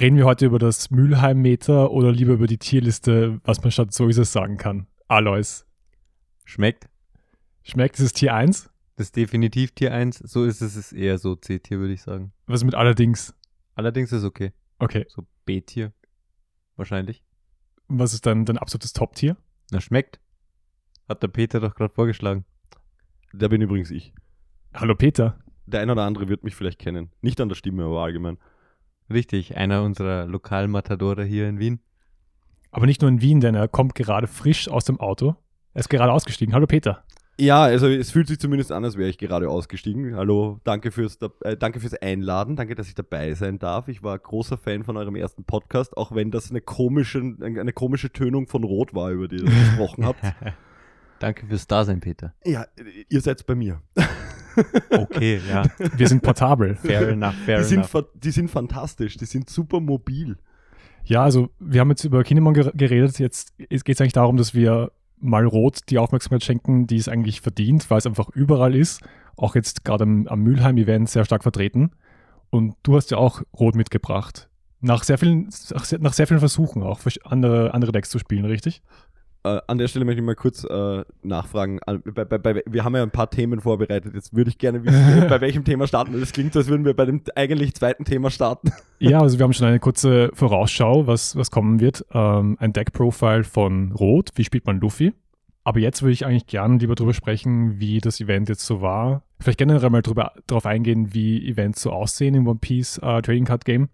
Reden wir heute über das Mülheim-Meter oder lieber über die Tierliste, was man statt so ist es sagen kann? Alois. Schmeckt. Schmeckt, ist es Tier 1? Das ist definitiv Tier 1. So ist es, ist eher so C-Tier, würde ich sagen. Was mit allerdings? Allerdings ist okay. Okay. So B-Tier. Wahrscheinlich. Was ist dann dein absolutes Top-Tier? Na, schmeckt. Hat der Peter doch gerade vorgeschlagen. Der bin übrigens ich. Hallo Peter. Der ein oder andere wird mich vielleicht kennen. Nicht an der Stimme, aber allgemein. Richtig, einer unserer Lokalmatadore hier in Wien. Aber nicht nur in Wien, denn er kommt gerade frisch aus dem Auto. Er ist gerade ausgestiegen. Hallo Peter. Ja, also es fühlt sich zumindest an, als wäre ich gerade ausgestiegen. Hallo, danke fürs, äh, danke fürs Einladen, danke, dass ich dabei sein darf. Ich war großer Fan von eurem ersten Podcast, auch wenn das eine komische, eine komische Tönung von Rot war, über die ihr gesprochen habt. Danke fürs Dasein, Peter. Ja, ihr seid bei mir. Okay, ja. Wir sind portabel. Fair enough, fair Die sind, enough. die sind fantastisch, die sind super mobil. Ja, also wir haben jetzt über Kinemon ger- geredet. Jetzt geht es eigentlich darum, dass wir mal Rot die Aufmerksamkeit schenken, die es eigentlich verdient, weil es einfach überall ist. Auch jetzt gerade am, am Mülheim-Event sehr stark vertreten. Und du hast ja auch Rot mitgebracht. Nach sehr vielen, nach sehr, nach sehr vielen Versuchen auch, andere, andere Decks zu spielen, richtig? Äh, an der Stelle möchte ich mal kurz äh, nachfragen. An- Bei, bei, bei, wir haben ja ein paar Themen vorbereitet. Jetzt würde ich gerne wissen, bei welchem Thema starten wir. Das klingt so, als würden wir bei dem eigentlich zweiten Thema starten. Ja, also wir haben schon eine kurze Vorausschau, was, was kommen wird. Ähm, ein Deck-Profile von Rot, wie spielt man Luffy. Aber jetzt würde ich eigentlich gern lieber darüber sprechen, wie das Event jetzt so war. Vielleicht generell mal drüber, darauf eingehen, wie Events so aussehen im One Piece äh, Trading Card Game.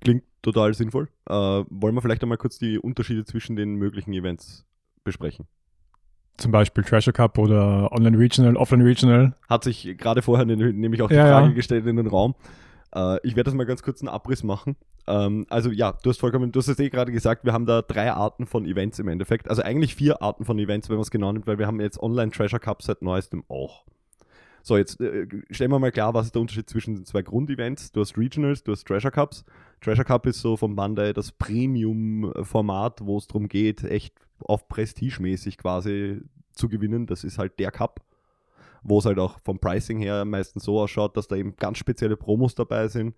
Klingt total sinnvoll. Äh, wollen wir vielleicht einmal kurz die Unterschiede zwischen den möglichen Events besprechen? Zum Beispiel Treasure Cup oder Online Regional, Offline Regional. Hat sich gerade vorher ne- nämlich auch die Ja, Frage ja. gestellt in den Raum. Äh, ich werde das mal ganz kurz einen Abriss machen. Ähm, also ja, du hast vollkommen, du hast es eh gerade gesagt, wir haben da drei Arten von Events im Endeffekt. Also eigentlich vier Arten von Events, wenn man es genau nimmt, weil wir haben jetzt Online Treasure Cup seit neuestem auch. So, jetzt äh, stellen wir mal klar, was ist der Unterschied zwischen den zwei Grundevents? Du hast Regionals, du hast Treasure Cups. Treasure Cup ist so von Bandai das Premium-Format, wo es darum geht, echt auf Prestige-mäßig quasi zu gewinnen. Das ist halt der Cup, wo es halt auch vom Pricing her meistens so ausschaut, dass da eben ganz spezielle Promos dabei sind.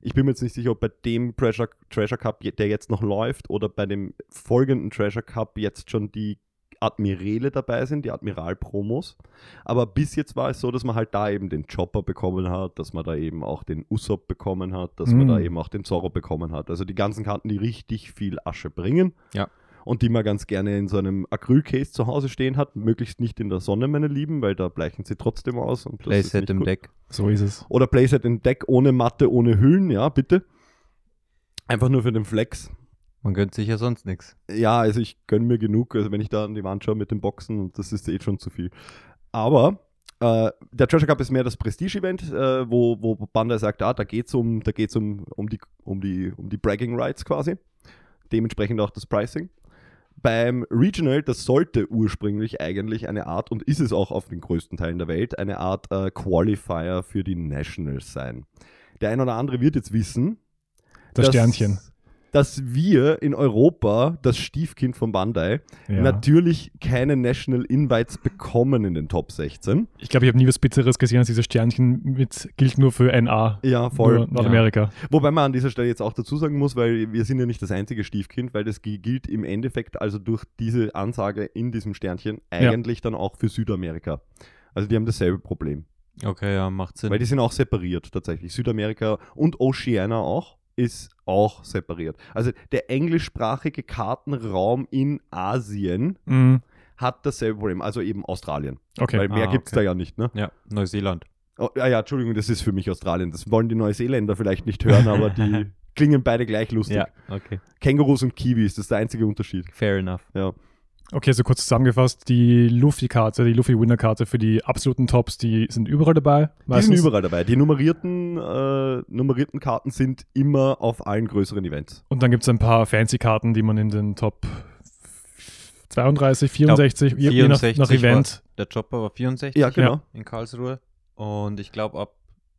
Ich bin mir jetzt nicht sicher, ob bei dem Treasure, Treasure Cup, der jetzt noch läuft, oder bei dem folgenden Treasure Cup jetzt schon die Admirale dabei sind, die Admiral-Promos. Aber bis jetzt war es so, dass man halt da eben den Chopper bekommen hat, dass man da eben auch den Usopp bekommen hat, dass man Mm. da eben auch den Zorro bekommen hat. Also die ganzen Karten, die richtig viel Asche bringen. Ja. Und die man ganz gerne in so einem Acrylcase zu Hause stehen hat. Möglichst nicht in der Sonne, meine Lieben, weil da bleichen sie trotzdem aus. Und Playset im gut. Deck. So ist es. Oder Playset in Deck ohne Matte, ohne Hüllen, ja, bitte. Einfach nur für den Flex. Man gönnt sich ja sonst nichts. Ja, also ich gönne mir genug, also wenn ich da an die Wand schaue mit den Boxen, und das ist eh schon zu viel. Aber äh, der Treasure Cup ist mehr das Prestige-Event, äh, wo, wo Bandai sagt, ah, da geht es um, da geht's um, um, die, um, die, um die Bragging Rights quasi. Dementsprechend auch das Pricing. Beim Regional, das sollte ursprünglich eigentlich eine Art, und ist es auch auf den größten Teilen der Welt, eine Art äh, Qualifier für die Nationals sein. Der ein oder andere wird jetzt wissen, Das Sternchen. dass wir in Europa, das Stiefkind von Bandai, Ja. natürlich keine National Invites bekommen in den Top 16. Ich glaube, ich habe nie was Bitteres gesehen als dieses Sternchen mit, gilt nur für NA. Ja, voll. Nur Nordamerika. Wobei man an dieser Stelle jetzt auch dazu sagen muss, weil wir sind ja nicht das einzige Stiefkind, weil das gi- gilt im Endeffekt also durch diese Ansage in diesem Sternchen eigentlich dann auch für Südamerika. Also die haben dasselbe Problem. Okay, ja, macht Sinn. Weil die sind auch separiert tatsächlich. Südamerika und Oceania auch ist auch separiert. Also der englischsprachige Kartenraum in Asien Mhm. hat dasselbe Problem, also eben Australien. Okay. Weil mehr Ah, gibt es okay. da ja nicht, ne? ja, Neuseeland. Oh, ja, ja, Entschuldigung, das ist für mich Australien. Das wollen die Neuseeländer vielleicht nicht hören, aber die klingen beide gleich lustig. Ja, okay. Kängurus und Kiwis, das ist der einzige Unterschied. Fair enough. Ja. Okay, so kurz zusammengefasst, die Luffy-Karte, die Luffy-Winner-Karte für die absoluten Tops, die sind überall dabei. Die sind überall dabei. Die nummerierten, äh, nummerierten Karten sind immer auf allen größeren Events. Und dann gibt es ein paar Fancy-Karten, die man in den Top 32, 64, je- je nach, 64 nach Event. Der Chopper war 64 Ja, genau. in Karlsruhe. Und ich glaube ab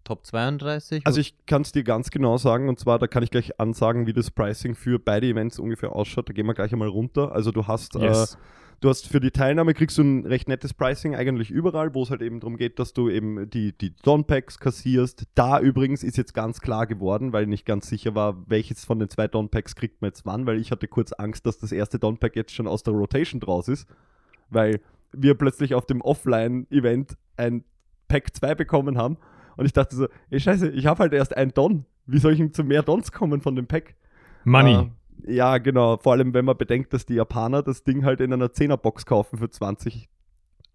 Top 32. Also ich kann es dir ganz genau sagen und zwar, da kann ich gleich ansagen, wie das Pricing für beide Events ungefähr ausschaut. Da gehen wir gleich einmal runter. Also du hast, Yes. äh, Du hast für die Teilnahme kriegst du ein recht nettes Pricing eigentlich überall, wo es halt eben darum geht, dass du eben die, die Don-Packs kassierst. Da übrigens ist jetzt ganz klar geworden, weil ich nicht ganz sicher war, welches von den zwei Don-Packs kriegt man jetzt wann, weil ich hatte kurz Angst, dass das erste Don-Pack jetzt schon aus der Rotation draus ist, weil wir plötzlich auf dem Offline-Event ein Pack 2 bekommen haben und ich dachte so, ey scheiße, ich habe halt erst ein Don. Wie soll ich ihm zu mehr Dons kommen von dem Pack? Money. Äh, ja, genau. Vor allem, wenn man bedenkt, dass die Japaner das Ding halt in einer 10er-Box kaufen für 20.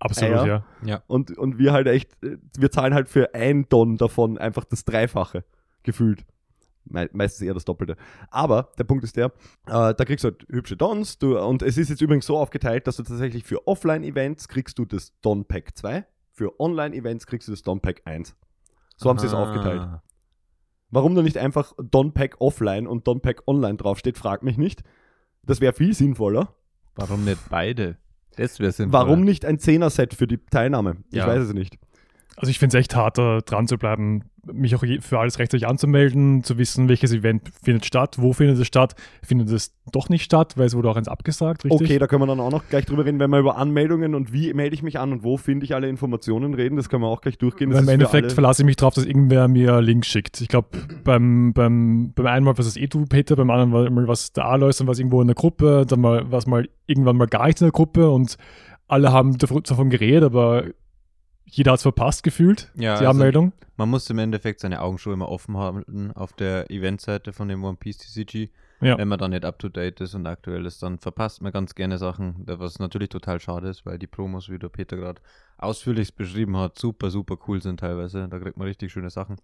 Absolut, Eier. ja. Ja. Und, und wir halt echt, äh, wir zahlen halt für ein Don davon einfach das Dreifache gefühlt. Me meistens eher das Doppelte. Aber der Punkt ist der, äh, da kriegst du halt hübsche Dons. Du, und es ist jetzt übrigens so aufgeteilt, dass du tatsächlich für Offline-Events kriegst du das Don Pack 2, für Online-Events kriegst du das Don Pack 1. So haben sie es Ah. aufgeteilt. Warum da nicht einfach Don Pack Offline und Don Pack Online draufsteht, fragt mich nicht. Das wäre viel sinnvoller. Warum nicht beide? Das wäre sinnvoll. Warum nicht ein 10er-Set für die Teilnahme? Ich Ja. weiß es nicht. Also ich finde es echt hart, da dran zu bleiben, mich auch für alles rechtzeitig anzumelden, zu wissen, welches Event findet statt, wo findet es statt, findet es doch nicht statt, weil es wurde auch eins abgesagt, richtig? Okay, da können wir dann auch noch gleich drüber reden, wenn wir über Anmeldungen und wie melde ich mich an und wo finde ich alle Informationen reden. Das können wir auch gleich durchgehen. Im Endeffekt verlasse ich mich darauf, dass irgendwer mir Links schickt. Ich glaube, beim, beim, beim einen Mal was das eh du, Peter, beim anderen war mal was der Alois, dann war es irgendwo in der Gruppe, dann mal, war es mal irgendwann mal gar nicht in der Gruppe und alle haben dav- davon geredet, aber jeder hat es verpasst gefühlt, Ja, die also- Anmeldung. Man muss im Endeffekt seine Augen schon immer offen halten auf der Eventseite von dem One Piece TCG. Ja. Wenn man da nicht up to date ist und aktuell ist, dann verpasst man ganz gerne Sachen, was natürlich total schade ist, weil die Promos, wie der Peter gerade ausführlich beschrieben hat, super, super cool sind teilweise. Da kriegt man richtig schöne Sachen.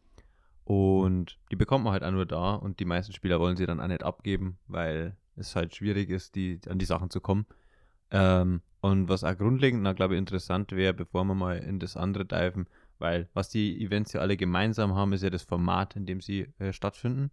Und die bekommt man halt auch nur da und die meisten Spieler wollen sie dann auch nicht abgeben, weil es halt schwierig ist, die, an die Sachen zu kommen. Ähm, und was auch grundlegend, na, glaube ich, interessant wäre, bevor wir mal in das andere diven, weil was die Events ja alle gemeinsam haben, ist ja das Format, in dem sie äh, stattfinden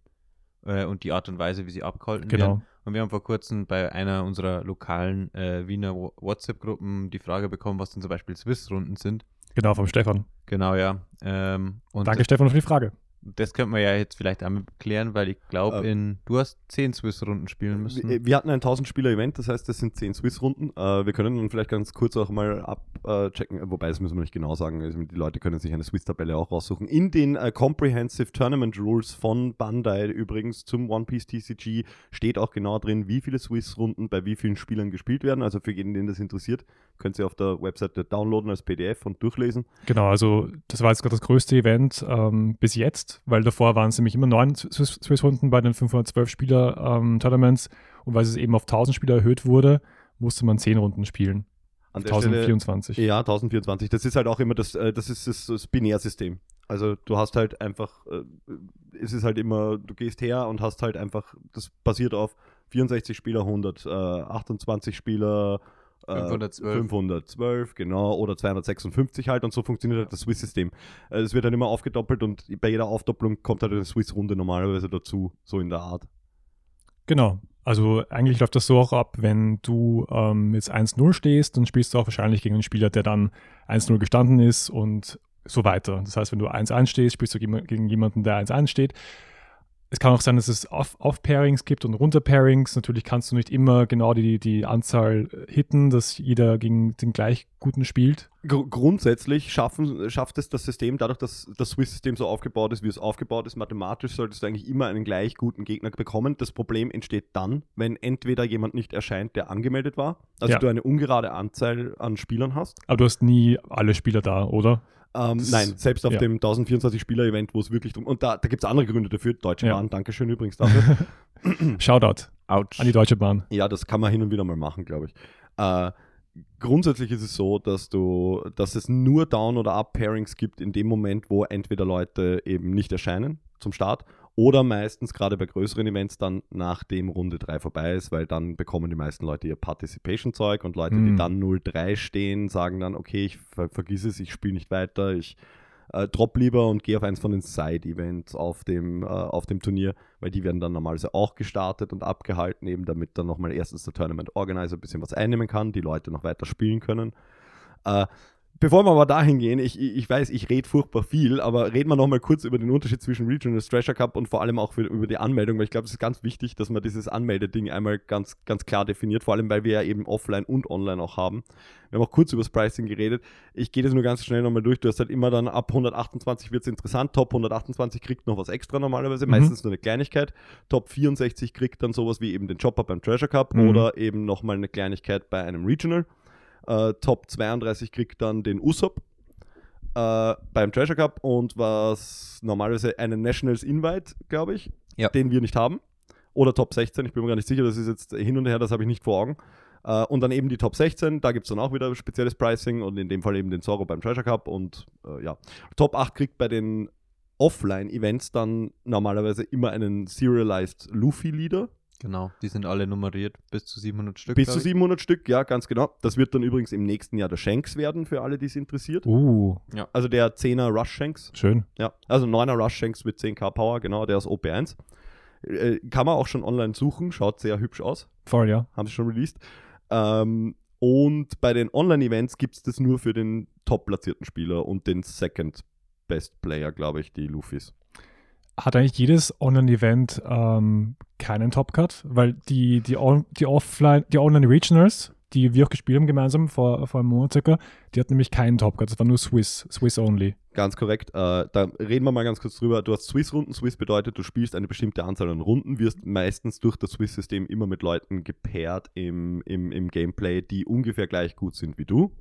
äh, und die Art und Weise, wie sie abgehalten Genau. werden. Und wir haben vor kurzem bei einer unserer lokalen äh, Wiener WhatsApp-Gruppen die Frage bekommen, was denn zum Beispiel Swiss-Runden sind. Genau, vom Stefan. Genau, ja. Ähm, Danke, Stefan, für die Frage. Das könnte man ja jetzt vielleicht einmal klären, weil ich glaube, Ähm, in du hast zehn Swiss-Runden spielen müssen. Wir, wir hatten ein 1000-Spieler-Event, das heißt, das sind 10 Swiss-Runden. Äh, wir können dann vielleicht ganz kurz auch mal abchecken, äh, wobei das müssen wir nicht genau sagen. Also die Leute können sich eine Swiss-Tabelle auch raussuchen. In den äh, Comprehensive Tournament Rules von Bandai übrigens zum One Piece TCG steht auch genau drin, wie viele Swiss-Runden bei wie vielen Spielern gespielt werden. Also für jeden, den das interessiert, könnt ihr auf der Webseite downloaden als PDF und durchlesen. Genau, also das war jetzt gerade das größte Event ähm, bis jetzt, weil davor waren es nämlich immer neun Swiss- Swiss-Runden bei den 512 Spieler-Tournaments und weil es eben auf 1000 Spieler erhöht wurde, musste man 10 Runden spielen. An Auf der Stelle- 1024. Ja, 1024. Das ist halt auch immer das, äh, das ist das, das Binärsystem. Also du hast halt einfach, äh, es ist halt immer, du gehst her und hast halt einfach, das basiert auf 64 Spieler, 128 Spieler, äh, 512. 512, genau, oder 256 halt und so funktioniert halt das Swiss-System. Äh, Es wird dann immer aufgedoppelt und bei jeder Aufdoppelung kommt halt eine Swiss-Runde normalerweise dazu, so in der Art. Genau. Also eigentlich läuft das so auch ab, wenn du ähm, jetzt 1-0 stehst, dann spielst du auch wahrscheinlich gegen einen Spieler, der dann 1-0 gestanden ist und so weiter. Das heißt, wenn du 1-1 stehst, spielst du gegen jemanden, der 1-1 steht. Es kann auch sein, dass es Off- Off-Pairings gibt und Runter-Pairings. Natürlich kannst du nicht immer genau die, die Anzahl äh, hitten, dass jeder gegen den gleich guten spielt. Gr grundsätzlich schaffen, schafft es das System, dadurch, dass das Swiss-System so aufgebaut ist, wie es aufgebaut ist, mathematisch solltest du eigentlich immer einen gleich guten Gegner bekommen. Das Problem entsteht dann, wenn entweder jemand nicht erscheint, der angemeldet war, also Ja. du eine ungerade Anzahl an Spielern hast. Aber du hast nie alle Spieler da, oder? Ähm, nein, selbst auf ja. dem 1024-Spieler-Event, wo es wirklich drum. Und da, da gibt es andere Gründe dafür. Deutsche Ja. Bahn, Dankeschön übrigens dafür. Shoutout Autsch. an die Deutsche Bahn. Ja, das kann man hin und wieder mal machen, glaube ich. Äh, grundsätzlich ist es so, dass du, dass es nur Down- oder Up-Pairings gibt in dem Moment, wo entweder Leute eben nicht erscheinen zum Start oder meistens gerade bei größeren Events dann nachdem Runde 3 vorbei ist, weil dann bekommen die meisten Leute ihr Participation-Zeug und Leute, die Mhm. dann 0-3 stehen, sagen dann, okay, ich ver vergiss es, ich spiele nicht weiter, ich äh, drop lieber und gehe auf eins von den Side-Events auf, dem, äh, auf dem Turnier, weil die werden dann normalerweise auch gestartet und abgehalten, eben damit dann nochmal erstens der Tournament Organizer ein bisschen was einnehmen kann, die Leute noch weiter spielen können. Äh, Bevor wir aber dahin gehen, ich, ich weiß, ich rede furchtbar viel, aber reden wir nochmal kurz über den Unterschied zwischen Regional Treasure Cup und vor allem auch für, über die Anmeldung, weil ich glaube, es ist ganz wichtig, dass man dieses Anmeldeding einmal ganz, ganz klar definiert, vor allem weil wir ja eben offline und online auch haben. Wir haben auch kurz über das Pricing geredet. Ich gehe das nur ganz schnell nochmal durch. Du hast halt immer dann ab 128 wird es interessant. Top 128 kriegt noch was extra normalerweise, Mhm. meistens nur eine Kleinigkeit. Top 64 kriegt dann sowas wie eben den Chopper beim Treasure Cup Mhm. oder eben nochmal eine Kleinigkeit bei einem Regional. Äh, Top 32 kriegt dann den Usopp äh, beim Treasure Cup und was normalerweise einen Nationals Invite, glaube ich, Ja. den wir nicht haben. Oder Top 16, ich bin mir gar nicht sicher, das ist jetzt hin und her, das habe ich nicht vor Augen. Äh, und dann eben die Top 16, da gibt es dann auch wieder spezielles Pricing und in dem Fall eben den Zorro beim Treasure Cup und äh, ja. Top 8 kriegt bei den Offline-Events dann normalerweise immer einen Serialized Luffy-Leader. Genau, die sind alle nummeriert, bis zu 700 Stück. Bis zu ich. 700 Stück, ja, ganz genau. Das wird dann übrigens im nächsten Jahr der Shanks werden, für alle, die es interessiert. Uh, Also der 10er Rush Shanks. schön. Ja, also 9er Rush Shanks mit 10k Power, genau, der ist OP1. Äh, kann man auch schon online suchen, schaut sehr hübsch aus, Voll, ja. haben sie schon released. Ähm, und bei den Online-Events gibt es das nur für den top-platzierten Spieler und den Second Best Player, glaube ich, die Luffys. Hat eigentlich jedes Online-Event ähm, keinen Topcut? Weil die, die, die Offline, die Online-Regionals, die wir auch gespielt haben gemeinsam vor, vor einem Monat circa, die hatten nämlich keinen Topcut. Das war nur Swiss, Swiss only. Ganz korrekt. Äh, da reden wir mal ganz kurz drüber. Du hast Swiss-Runden. Swiss bedeutet, du spielst eine bestimmte Anzahl an Runden, wirst meistens durch das Swiss-System immer mit Leuten gepaart im, im, im Gameplay, die ungefähr gleich gut sind wie du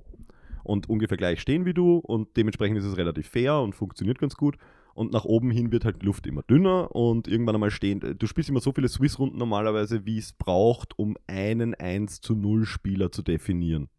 und ungefähr gleich stehen wie du und dementsprechend ist es relativ fair und funktioniert ganz gut. Und nach oben hin wird halt die Luft immer dünner und irgendwann einmal stehen. Du spielst immer so viele Swiss-Runden normalerweise, wie es braucht, um einen 1 zu 0 Spieler zu definieren.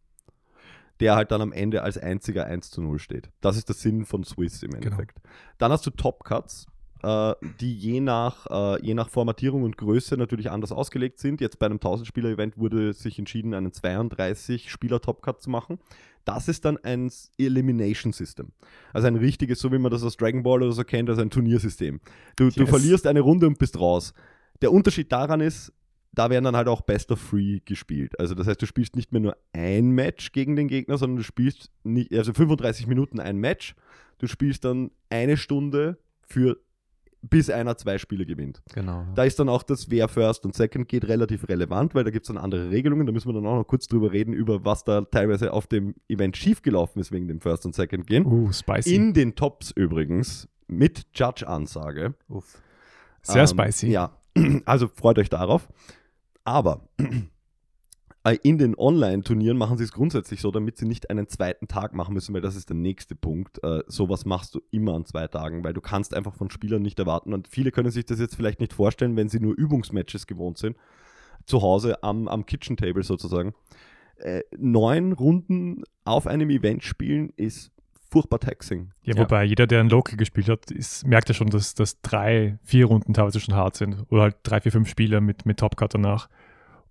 Der halt dann am Ende als einziger 1 zu 0 steht. Das ist der Sinn von Swiss im Endeffekt. Dann hast du Top Cuts, äh, die je nach, äh, je nach Formatierung und Größe natürlich anders ausgelegt sind. Jetzt bei einem 1000-Spieler-Event wurde sich entschieden, einen 32-Spieler-Top-Cut zu machen. Das ist dann ein Elimination System. Also ein richtiges, so wie man das aus Dragon Ball oder so kennt, also ein Turniersystem. Du, du Yes. verlierst eine Runde und bist raus. Der Unterschied daran ist, da werden dann halt auch Best of Three gespielt. Also das heißt, du spielst nicht mehr nur ein Match gegen den Gegner, sondern du spielst nicht, also 35 Minuten ein Match. Du spielst dann eine Stunde für bis einer zwei Spiele gewinnt. Genau. Da ist dann auch das Wer First und Second geht relativ relevant, weil da gibt es dann andere Regelungen. Da müssen wir dann auch noch kurz drüber reden, über was da teilweise auf dem Event schiefgelaufen ist wegen dem First und Second gehen. Uh, spicy. In den Tops übrigens mit Judge-Ansage. Uff. Sehr Ähm, spicy. Ja, also freut euch darauf. Aber in den Online-Turnieren machen sie es grundsätzlich so, damit sie nicht einen zweiten Tag machen müssen, weil das ist der nächste Punkt. Äh, sowas machst du immer an zwei Tagen, weil du kannst einfach von Spielern nicht erwarten. Und viele können sich das jetzt vielleicht nicht vorstellen, wenn sie nur Übungsmatches gewohnt sind. Zu Hause am, am Kitchen Table sozusagen. Äh, neun Runden auf einem Event spielen ist furchtbar taxing. Ja, Ja. wobei jeder, der ein Local gespielt hat, ist, merkt ja schon, dass, dass drei, vier Runden teilweise schon hart sind. Oder halt drei, vier, fünf Spiele mit, mit Topcut danach.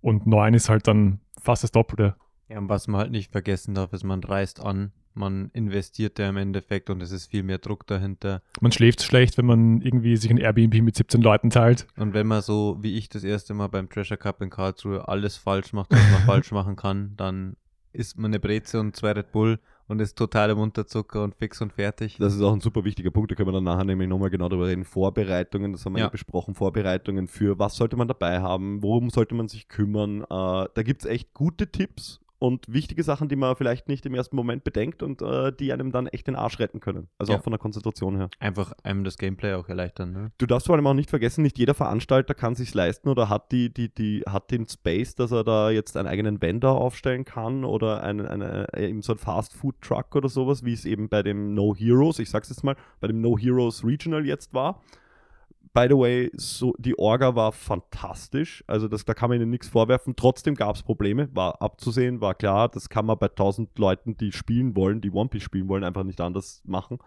Und neun ist halt dann fast das Doppelte. Ja, und was man halt nicht vergessen darf, ist, man reist an, man investiert ja im Endeffekt und es ist viel mehr Druck dahinter. Man schläft schlecht, wenn man irgendwie sich ein Airbnb mit 17 Leuten teilt. Und wenn man so, wie ich das erste Mal beim Treasure Cup in Karlsruhe, alles falsch macht, was man falsch machen kann, dann isst man eine Breze und zwei Red Bull und ist total im Unterzucker und fix und fertig. Das ist auch ein super wichtiger Punkt, da können wir dann nachher nämlich nochmal genau darüber reden. Vorbereitungen, das haben wir ja. Ja. besprochen, Vorbereitungen für was sollte man dabei haben, worum sollte man sich kümmern. Äh, da gibt es echt gute Tipps und wichtige Sachen, die man vielleicht nicht im ersten Moment bedenkt und äh, die einem dann echt den Arsch retten können. Also Ja. auch von der Konzentration her. Einfach einem das Gameplay auch erleichtern. Ne? Du darfst vor allem auch nicht vergessen, nicht jeder Veranstalter kann sich leisten oder hat die, die, die, hat den Space, dass er da jetzt einen eigenen Vendor aufstellen kann oder einen, eine, äh, eben so ein Fast Food Truck oder sowas, wie es eben bei dem No Heroes, ich sag's jetzt mal, bei dem No Heroes Regional jetzt war. By the way, so, die Orga war fantastisch. Also das, da kann man ihnen nichts vorwerfen. Trotzdem gab es Probleme, war abzusehen, war klar. Das kann man bei 1000 Leuten, die spielen wollen, die One Piece spielen wollen, einfach nicht anders machen.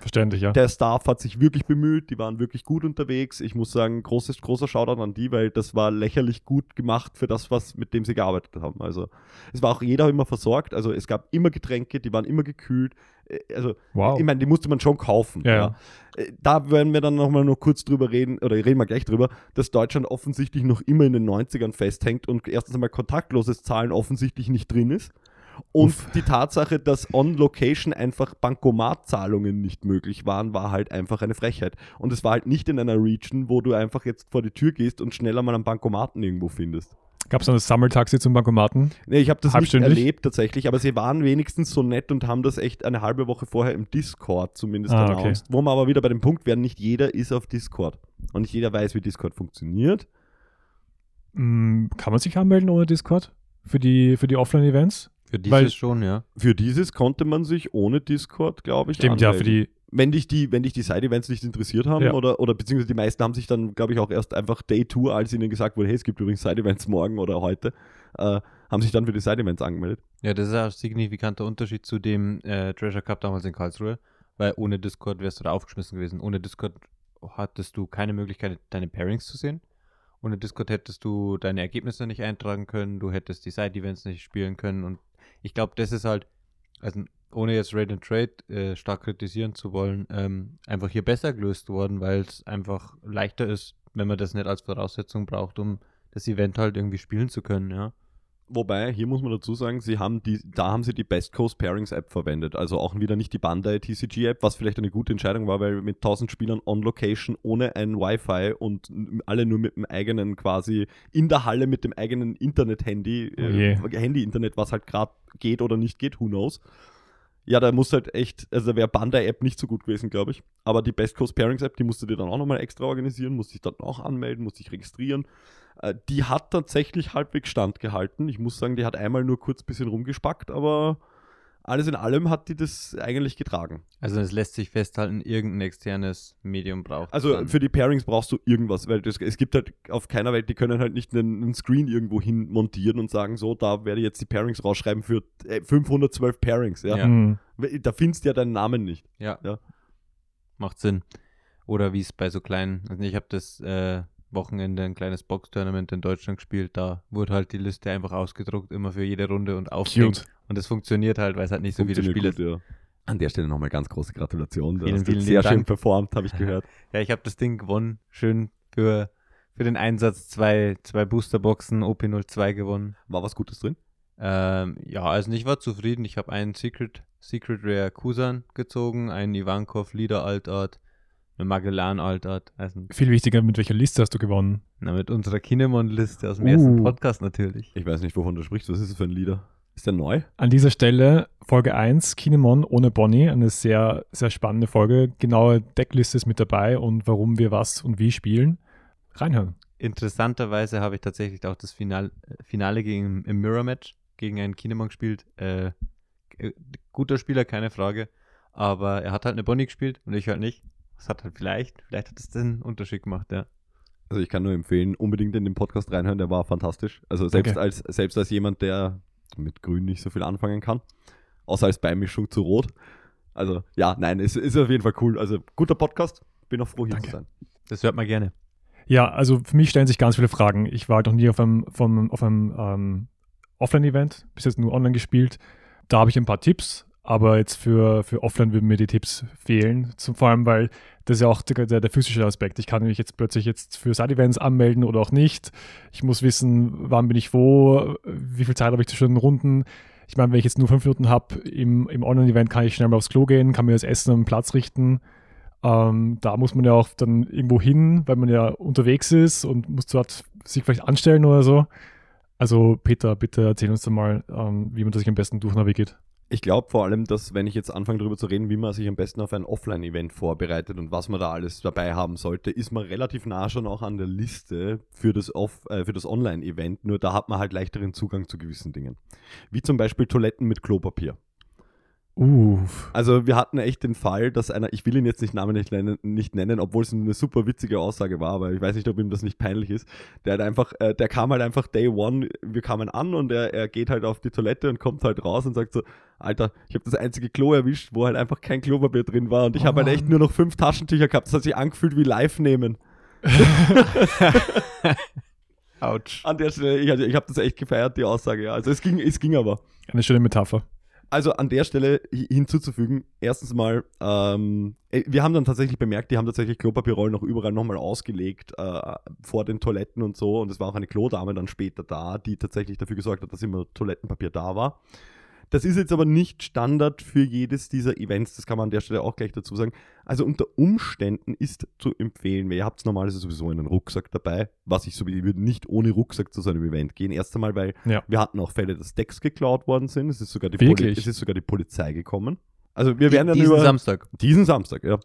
Verständlich, ja. Der Staff hat sich wirklich bemüht, die waren wirklich gut unterwegs. Ich muss sagen, großes, großer Shoutout an die, weil das war lächerlich gut gemacht für das, was, mit dem sie gearbeitet haben. Also es war auch jeder immer versorgt, also es gab immer Getränke, die waren immer gekühlt. Äh, Also Wow. ich meine, die musste man schon kaufen. Ja, ja. Äh, Da werden wir dann nochmal nur kurz drüber reden, oder reden wir gleich drüber, dass Deutschland offensichtlich noch immer in den 90ern festhängt und erstens einmal kontaktloses Zahlen offensichtlich nicht drin ist. Und Uff. die Tatsache, dass on Location einfach Bankomatzahlungen nicht möglich waren, war halt einfach eine Frechheit. Und es war halt nicht in einer Region, wo du einfach jetzt vor die Tür gehst und schneller mal einen Bankomaten irgendwo findest. Gab es ein Sammeltaxi zum Bankomaten? Nee, ich habe das nicht erlebt tatsächlich, aber sie waren wenigstens so nett und haben das echt eine halbe Woche vorher im Discord zumindest Ah, okay. announced. Wo wir aber wieder bei dem Punkt werden, nicht jeder ist auf Discord. Und nicht jeder weiß, wie Discord funktioniert. Mm, kann man sich anmelden ohne Discord? Für die, für die Offline-Events? Für dieses Weil- schon, ja. Für dieses konnte man sich ohne Discord, glaube ich, Stimmt, ja, für anmelden. die. Wenn dich die, wenn dich die Side-Events nicht interessiert haben, Ja. oder, oder beziehungsweise die meisten haben sich dann, glaube ich, auch erst einfach Day 2, als ihnen gesagt wurde, hey, es gibt übrigens Side-Events morgen oder heute, äh, haben sich dann für die Side-Events angemeldet. Ja, das ist ein signifikanter Unterschied zu dem äh, Treasure Cup damals in Karlsruhe, weil ohne Discord wärst du da aufgeschmissen gewesen. Ohne Discord hattest du keine Möglichkeit, deine Pairings zu sehen. Ohne Discord hättest du deine Ergebnisse nicht eintragen können, du hättest die Side-Events nicht spielen können und ich glaube, das ist halt, also ohne jetzt Raid and Trade äh, stark kritisieren zu wollen, ähm, einfach hier besser gelöst worden, weil es einfach leichter ist, wenn man das nicht als Voraussetzung braucht, um das Event halt irgendwie spielen zu können, ja. Wobei, hier muss man dazu sagen, sie haben die, da haben sie die Best Coast Pairings App verwendet. Also auch wieder nicht die Bandai TCG App, was vielleicht eine gute Entscheidung war, weil mit 1000 Spielern on Location ohne ein Wi-Fi und alle nur mit dem eigenen quasi in der Halle mit dem eigenen Internet-Handy, Oh äh. Handy-Internet, was halt gerade geht oder nicht geht, who knows. Ja, da muss halt echt, also da wäre Bandai App nicht so gut gewesen, glaube ich. Aber die Best Coast Pairings App, die musst du dir dann auch nochmal extra organisieren, musst dich dort auch anmelden, musst dich registrieren. Äh, Die hat tatsächlich halbwegs standgehalten. Ich muss sagen, die hat einmal nur kurz ein bisschen rumgespackt, aber alles in allem hat die das eigentlich getragen. Also es lässt sich festhalten, irgendein externes Medium braucht. Also dann. für die Pairings brauchst du irgendwas, weil das, es gibt halt auf keiner Welt, die können halt nicht einen, einen Screen irgendwo hin montieren und sagen, so, da werde ich jetzt die Pairings rausschreiben für äh, 512 Pairings. Ja? Ja. Mm, Da findest du ja deinen Namen nicht. ja. Ja. Macht Sinn. Oder wie es bei so kleinen, also ich habe das äh, Wochenende ein kleines Box-Tournament in Deutschland gespielt, da wurde halt die Liste einfach ausgedruckt, immer für jede Runde und aufgehängt. cute. Und das funktioniert halt, weil es halt nicht so viele Spiele gut, ja. An der Stelle nochmal ganz große Gratulation. Du Vielen, hast vielen sehr lieben schön Dank. performt, habe ich gehört. Ja, ich habe das Ding gewonnen. Schön für, für den Einsatz zwei, zwei Boosterboxen OP02 gewonnen. War was Gutes drin? Ähm, ja, also ich war zufrieden. Ich habe einen Secret, Secret Rare Kusan gezogen, einen Ivankov Leader Altart, eine Magellan Altart. Also Viel wichtiger, mit welcher Liste hast du gewonnen? na, mit unserer Kinemon-Liste aus dem Uh. ersten Podcast natürlich. Ich weiß nicht, wovon du sprichst. Was ist das für ein Lieder? Ist der neu? An dieser Stelle Folge 1, Kinemon ohne Bonnie, eine sehr, sehr spannende Folge. Genaue Deckliste ist mit dabei und warum wir was und wie spielen. Reinhören. Interessanterweise habe ich tatsächlich auch das Final, äh, Finale gegen, im Mirror-Match gegen einen Kinemon gespielt. Äh, äh, guter Spieler, keine Frage. Aber er hat halt eine Bonnie gespielt und ich halt nicht. Das hat halt vielleicht, vielleicht hat es den Unterschied gemacht, ja. Also ich kann nur empfehlen, unbedingt in den Podcast reinhören, der war fantastisch. Also selbst Danke. als selbst als jemand, der mit Grün nicht so viel anfangen kann, außer als Beimischung zu Rot. Also ja, nein, es ist auf jeden Fall cool. Also guter Podcast, bin auch froh hier Danke. zu sein. Das hört man gerne. Ja, also für mich stellen sich ganz viele Fragen. Ich war halt noch nie auf einem, vom, auf einem ähm, Offline-Event, bis jetzt nur online gespielt. Da habe ich ein paar Tipps, aber jetzt für, für Offline würden mir die Tipps fehlen. Zum, vor allem, weil das ist ja auch der, der, der physische Aspekt. Ich kann mich jetzt plötzlich jetzt für Side-Events anmelden oder auch nicht. Ich muss wissen, wann bin ich wo, wie viel Zeit habe ich zwischen den Runden. Ich meine, wenn ich jetzt nur fünf Minuten habe im, im Online-Event, kann ich schnell mal aufs Klo gehen, kann mir das Essen am Platz richten. Ähm, da muss man ja auch dann irgendwo hin, weil man ja unterwegs ist und muss dort sich vielleicht anstellen oder so. Also Peter, bitte erzähl uns doch mal, ähm, wie man das sich am besten durchnavigiert. Ich glaube vor allem, dass wenn ich jetzt anfange darüber zu reden, wie man sich am besten auf ein Offline-Event vorbereitet und was man da alles dabei haben sollte, ist man relativ nah schon auch an der Liste für das, äh, das Online-Event. Nur da hat man halt leichteren Zugang zu gewissen Dingen. Wie zum Beispiel Toiletten mit Klopapier. Uff. Also wir hatten echt den Fall, dass einer, ich will ihn jetzt nicht Namen nicht nennen, nicht nennen, obwohl es eine super witzige Aussage war, aber ich weiß nicht, ob ihm das nicht peinlich ist. Der hat einfach, äh, der kam halt einfach Day One, wir kamen an und er, er geht halt auf die Toilette und kommt halt raus und sagt so, Alter, ich habe das einzige Klo erwischt, wo halt einfach kein Klopapier drin war und ich Oh habe halt echt nur noch fünf Taschentücher gehabt. Das hat sich angefühlt wie live nehmen. Autsch. An der Stelle, ich, ich habe das echt gefeiert, die Aussage, ja. Also es ging, es ging aber. Eine schöne Metapher. Also an der Stelle hi- hinzuzufügen, erstens mal, ähm, äh, wir haben dann tatsächlich bemerkt, die haben tatsächlich Klopapierrollen noch überall nochmal ausgelegt äh, vor den Toiletten und so. Und es war auch eine Klodame dann später da, die tatsächlich dafür gesorgt hat, dass immer Toilettenpapier da war. Das ist jetzt aber nicht Standard für jedes dieser Events, das kann man an der Stelle auch gleich dazu sagen. Also unter Umständen ist zu empfehlen, weil ihr habt normalerweise sowieso einen Rucksack dabei, was ich so ich würde nicht ohne Rucksack zu so einem Event gehen. Erst einmal, weil Ja. wir hatten auch Fälle, dass Decks geklaut worden sind. Es ist sogar die, Poli es ist sogar die Polizei gekommen. Also wir werden dann Diesen über Samstag. diesen Samstag, ja.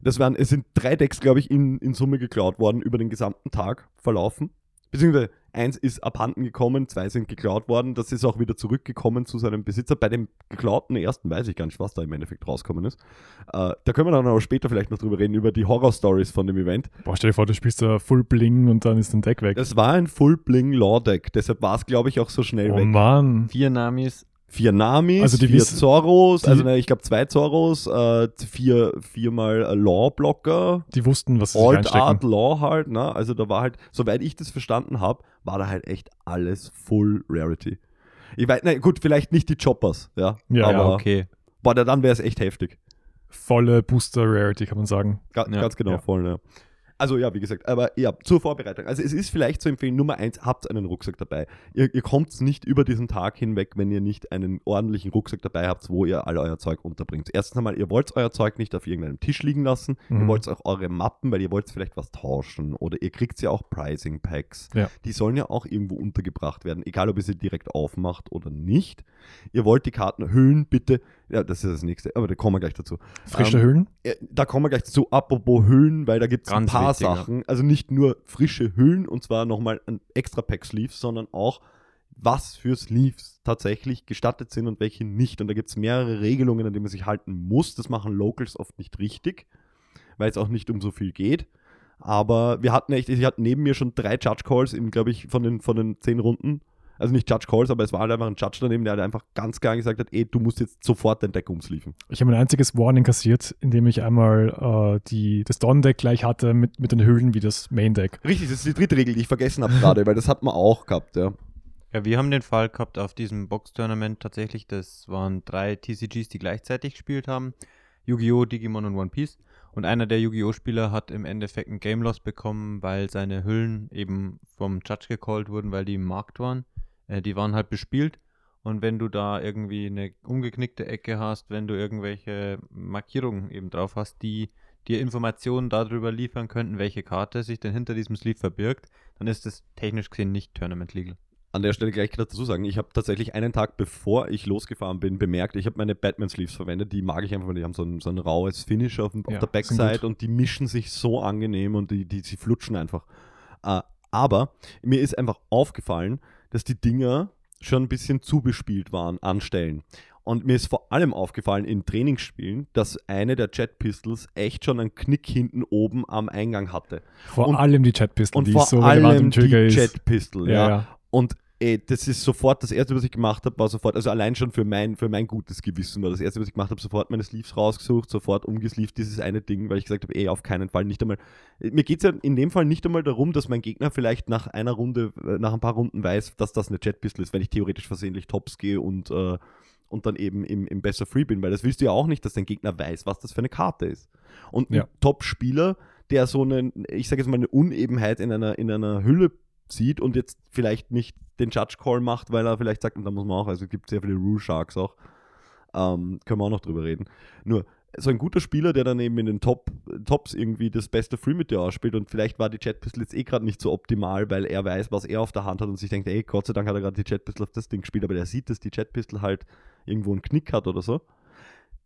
Das waren, es sind drei Decks, glaube ich, in, in Summe geklaut worden über den gesamten Tag verlaufen. Beziehungsweise eins ist abhanden gekommen, zwei sind geklaut worden. Das ist auch wieder zurückgekommen zu seinem Besitzer. Bei dem geklauten ersten weiß ich gar nicht, was da im Endeffekt rausgekommen ist. Äh, da können wir dann aber später vielleicht noch drüber reden, über die Horror-Stories von dem Event. Boah, stell dir vor, du spielst da Full Bling und dann ist dein Deck weg. Das war ein Full-Bling-Law-Deck, deshalb war es, glaube ich, auch so schnell oh weg. Mann. Vier Namis. Vier Namis, Also die vier wissen- Zorros, die- also ne, ich glaube zwei Zorros, äh, vier, viermal Law-Blocker, Die wussten, was sie reinstecken. Art Law halt, ne? Also da war halt, soweit ich das verstanden habe, war da halt echt alles Full Rarity. Ich weiß, na gut, vielleicht nicht die Choppers, ja. Ja, aber ja, Okay. boah, da- dann wäre es echt heftig. Volle Booster-Rarity, kann man sagen. Ga Ja, ganz genau, ja. voll, ja. Also ja, wie gesagt, aber ja, zur Vorbereitung. Also es ist vielleicht zu empfehlen, Nummer eins, habt einen Rucksack dabei. Ihr, ihr kommt nicht über diesen Tag hinweg, wenn ihr nicht einen ordentlichen Rucksack dabei habt, wo ihr all euer Zeug unterbringt. Erstens einmal, ihr wollt euer Zeug nicht auf irgendeinem Tisch liegen lassen. Ihr Mhm. wollt auch eure Mappen, weil ihr wollt vielleicht was tauschen oder ihr kriegt ja auch Pricing Packs. Ja. Die sollen ja auch irgendwo untergebracht werden, egal ob ihr sie direkt aufmacht oder nicht. Ihr wollt die Karten Hüllen bitte, ja, das ist das nächste, aber da kommen wir gleich dazu. Frische Ähm, Hüllen? Äh, Da kommen wir gleich zu, apropos Hüllen, weil da gibt es ein paar wichtig, ja. Sachen. Also nicht nur frische Hüllen und zwar nochmal ein extra Pack Sleeves, sondern auch, was für Sleeves tatsächlich gestattet sind und welche nicht. Und da gibt es mehrere Regelungen, an die man sich halten muss. Das machen Locals oft nicht richtig, weil es auch nicht um so viel geht. Aber wir hatten echt, ich hatte neben mir schon drei Judge Calls, glaube ich, von den, von den zehn Runden. Also nicht Judge Calls, aber es war halt einfach ein Judge daneben, der halt einfach ganz klar gesagt hat, ey, du musst jetzt sofort dein Deck umsleeven. Ich habe ein einziges Warning kassiert, indem ich einmal äh, die, das Dawn-Deck gleich hatte mit, mit den Hüllen wie das Main-Deck. Richtig, das ist die dritte Regel, die ich vergessen habe gerade, weil das hat man auch gehabt, ja. Ja, wir haben den Fall gehabt auf diesem Box-Tournament tatsächlich. Das waren drei TCGs, die gleichzeitig gespielt haben. Yu-Gi-Oh!, Digimon und One Piece. Und einer der Yu-Gi-Oh! Spieler hat im Endeffekt einen Game Loss bekommen, weil seine Hüllen eben vom Judge gecallt wurden, weil die im Markt waren. Äh, die waren halt bespielt. Und wenn du da irgendwie eine umgeknickte Ecke hast, wenn du irgendwelche Markierungen eben drauf hast, die dir Informationen darüber liefern könnten, welche Karte sich denn hinter diesem Sleeve verbirgt, dann ist das technisch gesehen nicht Tournament legal. An der Stelle gleich dazu sagen, ich habe tatsächlich einen Tag bevor ich losgefahren bin, bemerkt, ich habe meine Batman-Sleeves verwendet, die mag ich einfach, weil die haben so ein, so ein raues Finish auf, dem- auf Ja, der sind Backside und die mischen sich so angenehm und die, die, sie flutschen einfach. Äh, aber mir ist einfach aufgefallen, dass die Dinger schon ein bisschen zu bespielt waren an Stellen. Und mir ist vor allem aufgefallen in Trainingsspielen, dass eine der Jet Pistols echt schon einen Knick hinten oben am Eingang hatte. Vor Und- allem die Chat-Pistol, Und die vor so allem die. Jet Pistol, ja. ja. Und ey, das ist sofort das erste, was ich gemacht habe, war sofort, also allein schon für mein, für mein gutes Gewissen war das erste, was ich gemacht habe, sofort meine Sleeves rausgesucht, sofort umgesleeved, dieses eine Ding, weil ich gesagt habe, ey, auf keinen Fall, nicht einmal. Mir geht es ja in dem Fall nicht einmal darum, dass mein Gegner vielleicht nach einer Runde, äh, nach ein paar Runden weiß, dass das eine Jet Pistol ist, wenn ich theoretisch versehentlich Tops gehe und, äh, und dann eben im, im Besser Free bin, weil das willst du ja auch nicht, dass dein Gegner weiß, was das für eine Karte ist. Und ein Ja. Top-Spieler, der so eine, ich sage jetzt mal, eine Unebenheit in einer, in einer Hülle sieht und jetzt vielleicht nicht den Judge Call macht, weil er vielleicht sagt, und da muss man auch, also es gibt sehr viele Rule Sharks auch, ähm, können wir auch noch drüber reden. Nur, so ein guter Spieler, der dann eben in den Top, Tops irgendwie das beste Free mit dir ausspielt und vielleicht war die Jet Pistol jetzt eh gerade nicht so optimal, weil er weiß, was er auf der Hand hat und sich denkt, ey, Gott sei Dank hat er gerade die Jet Pistol auf das Ding gespielt, aber der sieht, dass die Jet Pistol halt irgendwo einen Knick hat oder so.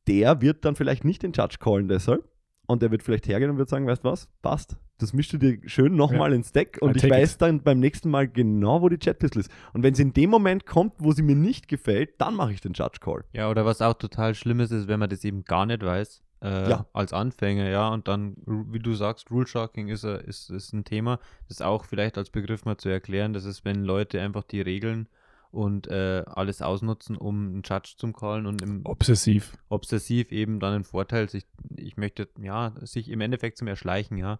Der wird dann vielleicht nicht den Judge callen deshalb und der wird vielleicht hergehen und wird sagen, weißt du was, passt, das mischst du dir schön nochmal ins Deck und ich weiß it. dann beim nächsten Mal genau, wo die Jet Pistol ist. Und wenn es in dem Moment kommt, wo sie mir nicht gefällt, dann mache ich den Judge Call. Ja, oder was auch total schlimm ist, ist, wenn man das eben gar nicht weiß, äh, Ja. als Anfänger, ja, und dann, wie du sagst, Rule Sharking ist, ein- ist, ist ein Thema, das auch vielleicht als Begriff mal zu erklären, das ist, wenn Leute einfach die Regeln und äh, alles ausnutzen, um einen Judge zu callen und im Obsessiv. obsessiv eben dann einen Vorteil, sich, ich möchte, ja, sich im Endeffekt zum Erschleichen, ja.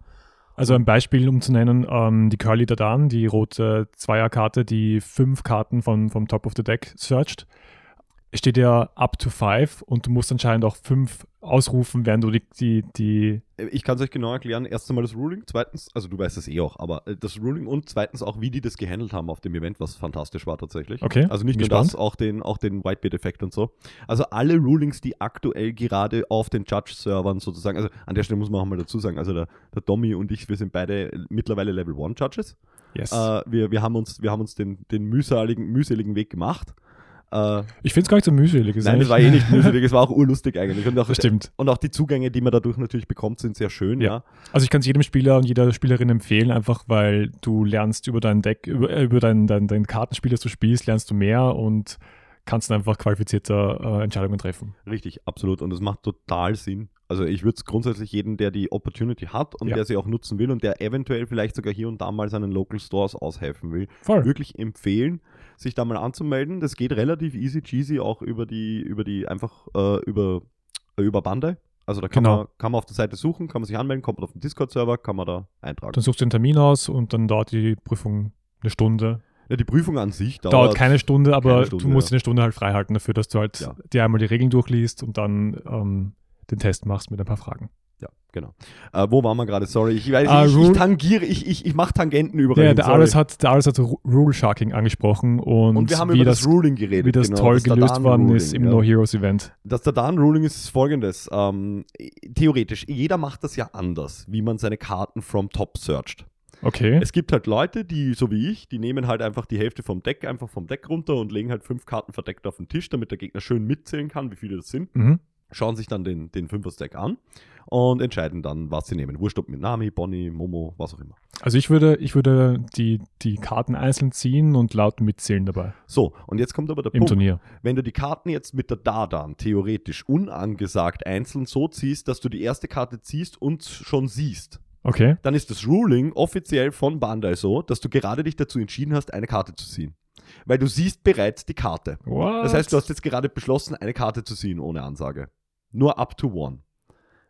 Also ein Beispiel, um zu nennen, ähm, die Curly Dadan, die rote Zweierkarte, die fünf Karten von, vom Top of the Deck searcht. Steht ja up to five und du musst anscheinend auch fünf ausrufen, während du die, die, die Ich kann es euch genau erklären. Erstens mal das Ruling, zweitens, also du weißt es eh auch, aber äh, das Ruling und zweitens auch, wie die das gehandelt haben auf dem Event, was fantastisch war tatsächlich. Okay, Also nicht nur das, gespannt. auch den, auch den Whitebeard-Effekt und so. Also alle Rulings, die aktuell gerade auf den Judge-Servern sozusagen, also an der Stelle muss man auch mal dazu sagen, also der, der Domi und ich, wir sind beide mittlerweile Level 1 Judges. yes. Äh, wir, wir haben uns, wir haben uns den, den mühseligen, mühseligen Weg gemacht. Äh, ich finde es gar nicht so mühselig. nein, das war eh nicht mühselig, es war auch urlustig eigentlich. Und auch, Das stimmt. und auch die Zugänge, die man dadurch natürlich bekommt, sind sehr schön, Ja. ja. Also ich kann es jedem Spieler und jeder Spielerin empfehlen, einfach weil du lernst über dein Deck, über, äh, über dein, dein, dein Kartenspiel, das du spielst, lernst du mehr und kannst dann einfach qualifizierter äh, Entscheidungen treffen. Richtig, absolut. Und es macht total Sinn. Also ich würde es grundsätzlich jedem, der die Opportunity hat und Ja. der sie auch nutzen will und der eventuell vielleicht sogar hier und da mal seinen Local Stores aushelfen will, Voll. wirklich empfehlen, sich da mal anzumelden. Das geht relativ easy cheesy auch über die, über die einfach äh, über, äh, über Bande. Also da kann, Genau. man, kann man auf der Seite suchen, kann man sich anmelden, kommt man auf den Discord-Server, kann man da eintragen. Dann suchst du den Termin aus und dann dauert die Prüfung eine Stunde. Ja, die Prüfung an sich dauert, Dauert keine Stunde, aber keine Stunde, du musst ja. eine Stunde halt frei halten dafür, dass du halt Ja. dir einmal die Regeln durchliest und dann ähm, den Test machst mit ein paar Fragen. Ja, genau. Äh, wo waren wir gerade? Sorry, ich weiß, Ah, ich, ich Rule- tangiere, ich, ich, ich mache Tangenten überall. Ja, der. Aris hat, der Aris hat Ru- Rule Sharking angesprochen und, Und wir haben wie, über das, das, Ruling geredet. wie das genau, toll gelöst Dadan worden Ruling, ist im ja. No Heroes Event. Das Dadan-Ruling ist folgendes. Ähm, theoretisch, jeder macht das ja anders, wie man seine Karten from top searcht. Okay. Es gibt halt Leute, die, so wie ich, die nehmen halt einfach die Hälfte vom Deck einfach vom Deck runter und legen halt fünf Karten verdeckt auf den Tisch, damit der Gegner schön mitzählen kann, wie viele das sind. Mhm. Schauen sich dann den, den Fünfer-Stack an und entscheiden dann, was sie nehmen. Wurscht ob mit Nami, Bonnie, Momo, was auch immer. Also ich würde, ich würde die, die Karten einzeln ziehen und laut mitzählen dabei So, und jetzt kommt aber der im Punkt. Turnier. Wenn du die Karten jetzt mit der Dadan theoretisch unangesagt einzeln so ziehst, dass du die erste Karte ziehst und schon siehst, Okay. dann ist das Ruling offiziell von Bandai so, dass du gerade dich dazu entschieden hast, eine Karte zu ziehen. Weil du siehst bereits die Karte. What? Das heißt, du hast jetzt gerade beschlossen, eine Karte zu ziehen ohne Ansage. Nur up to one.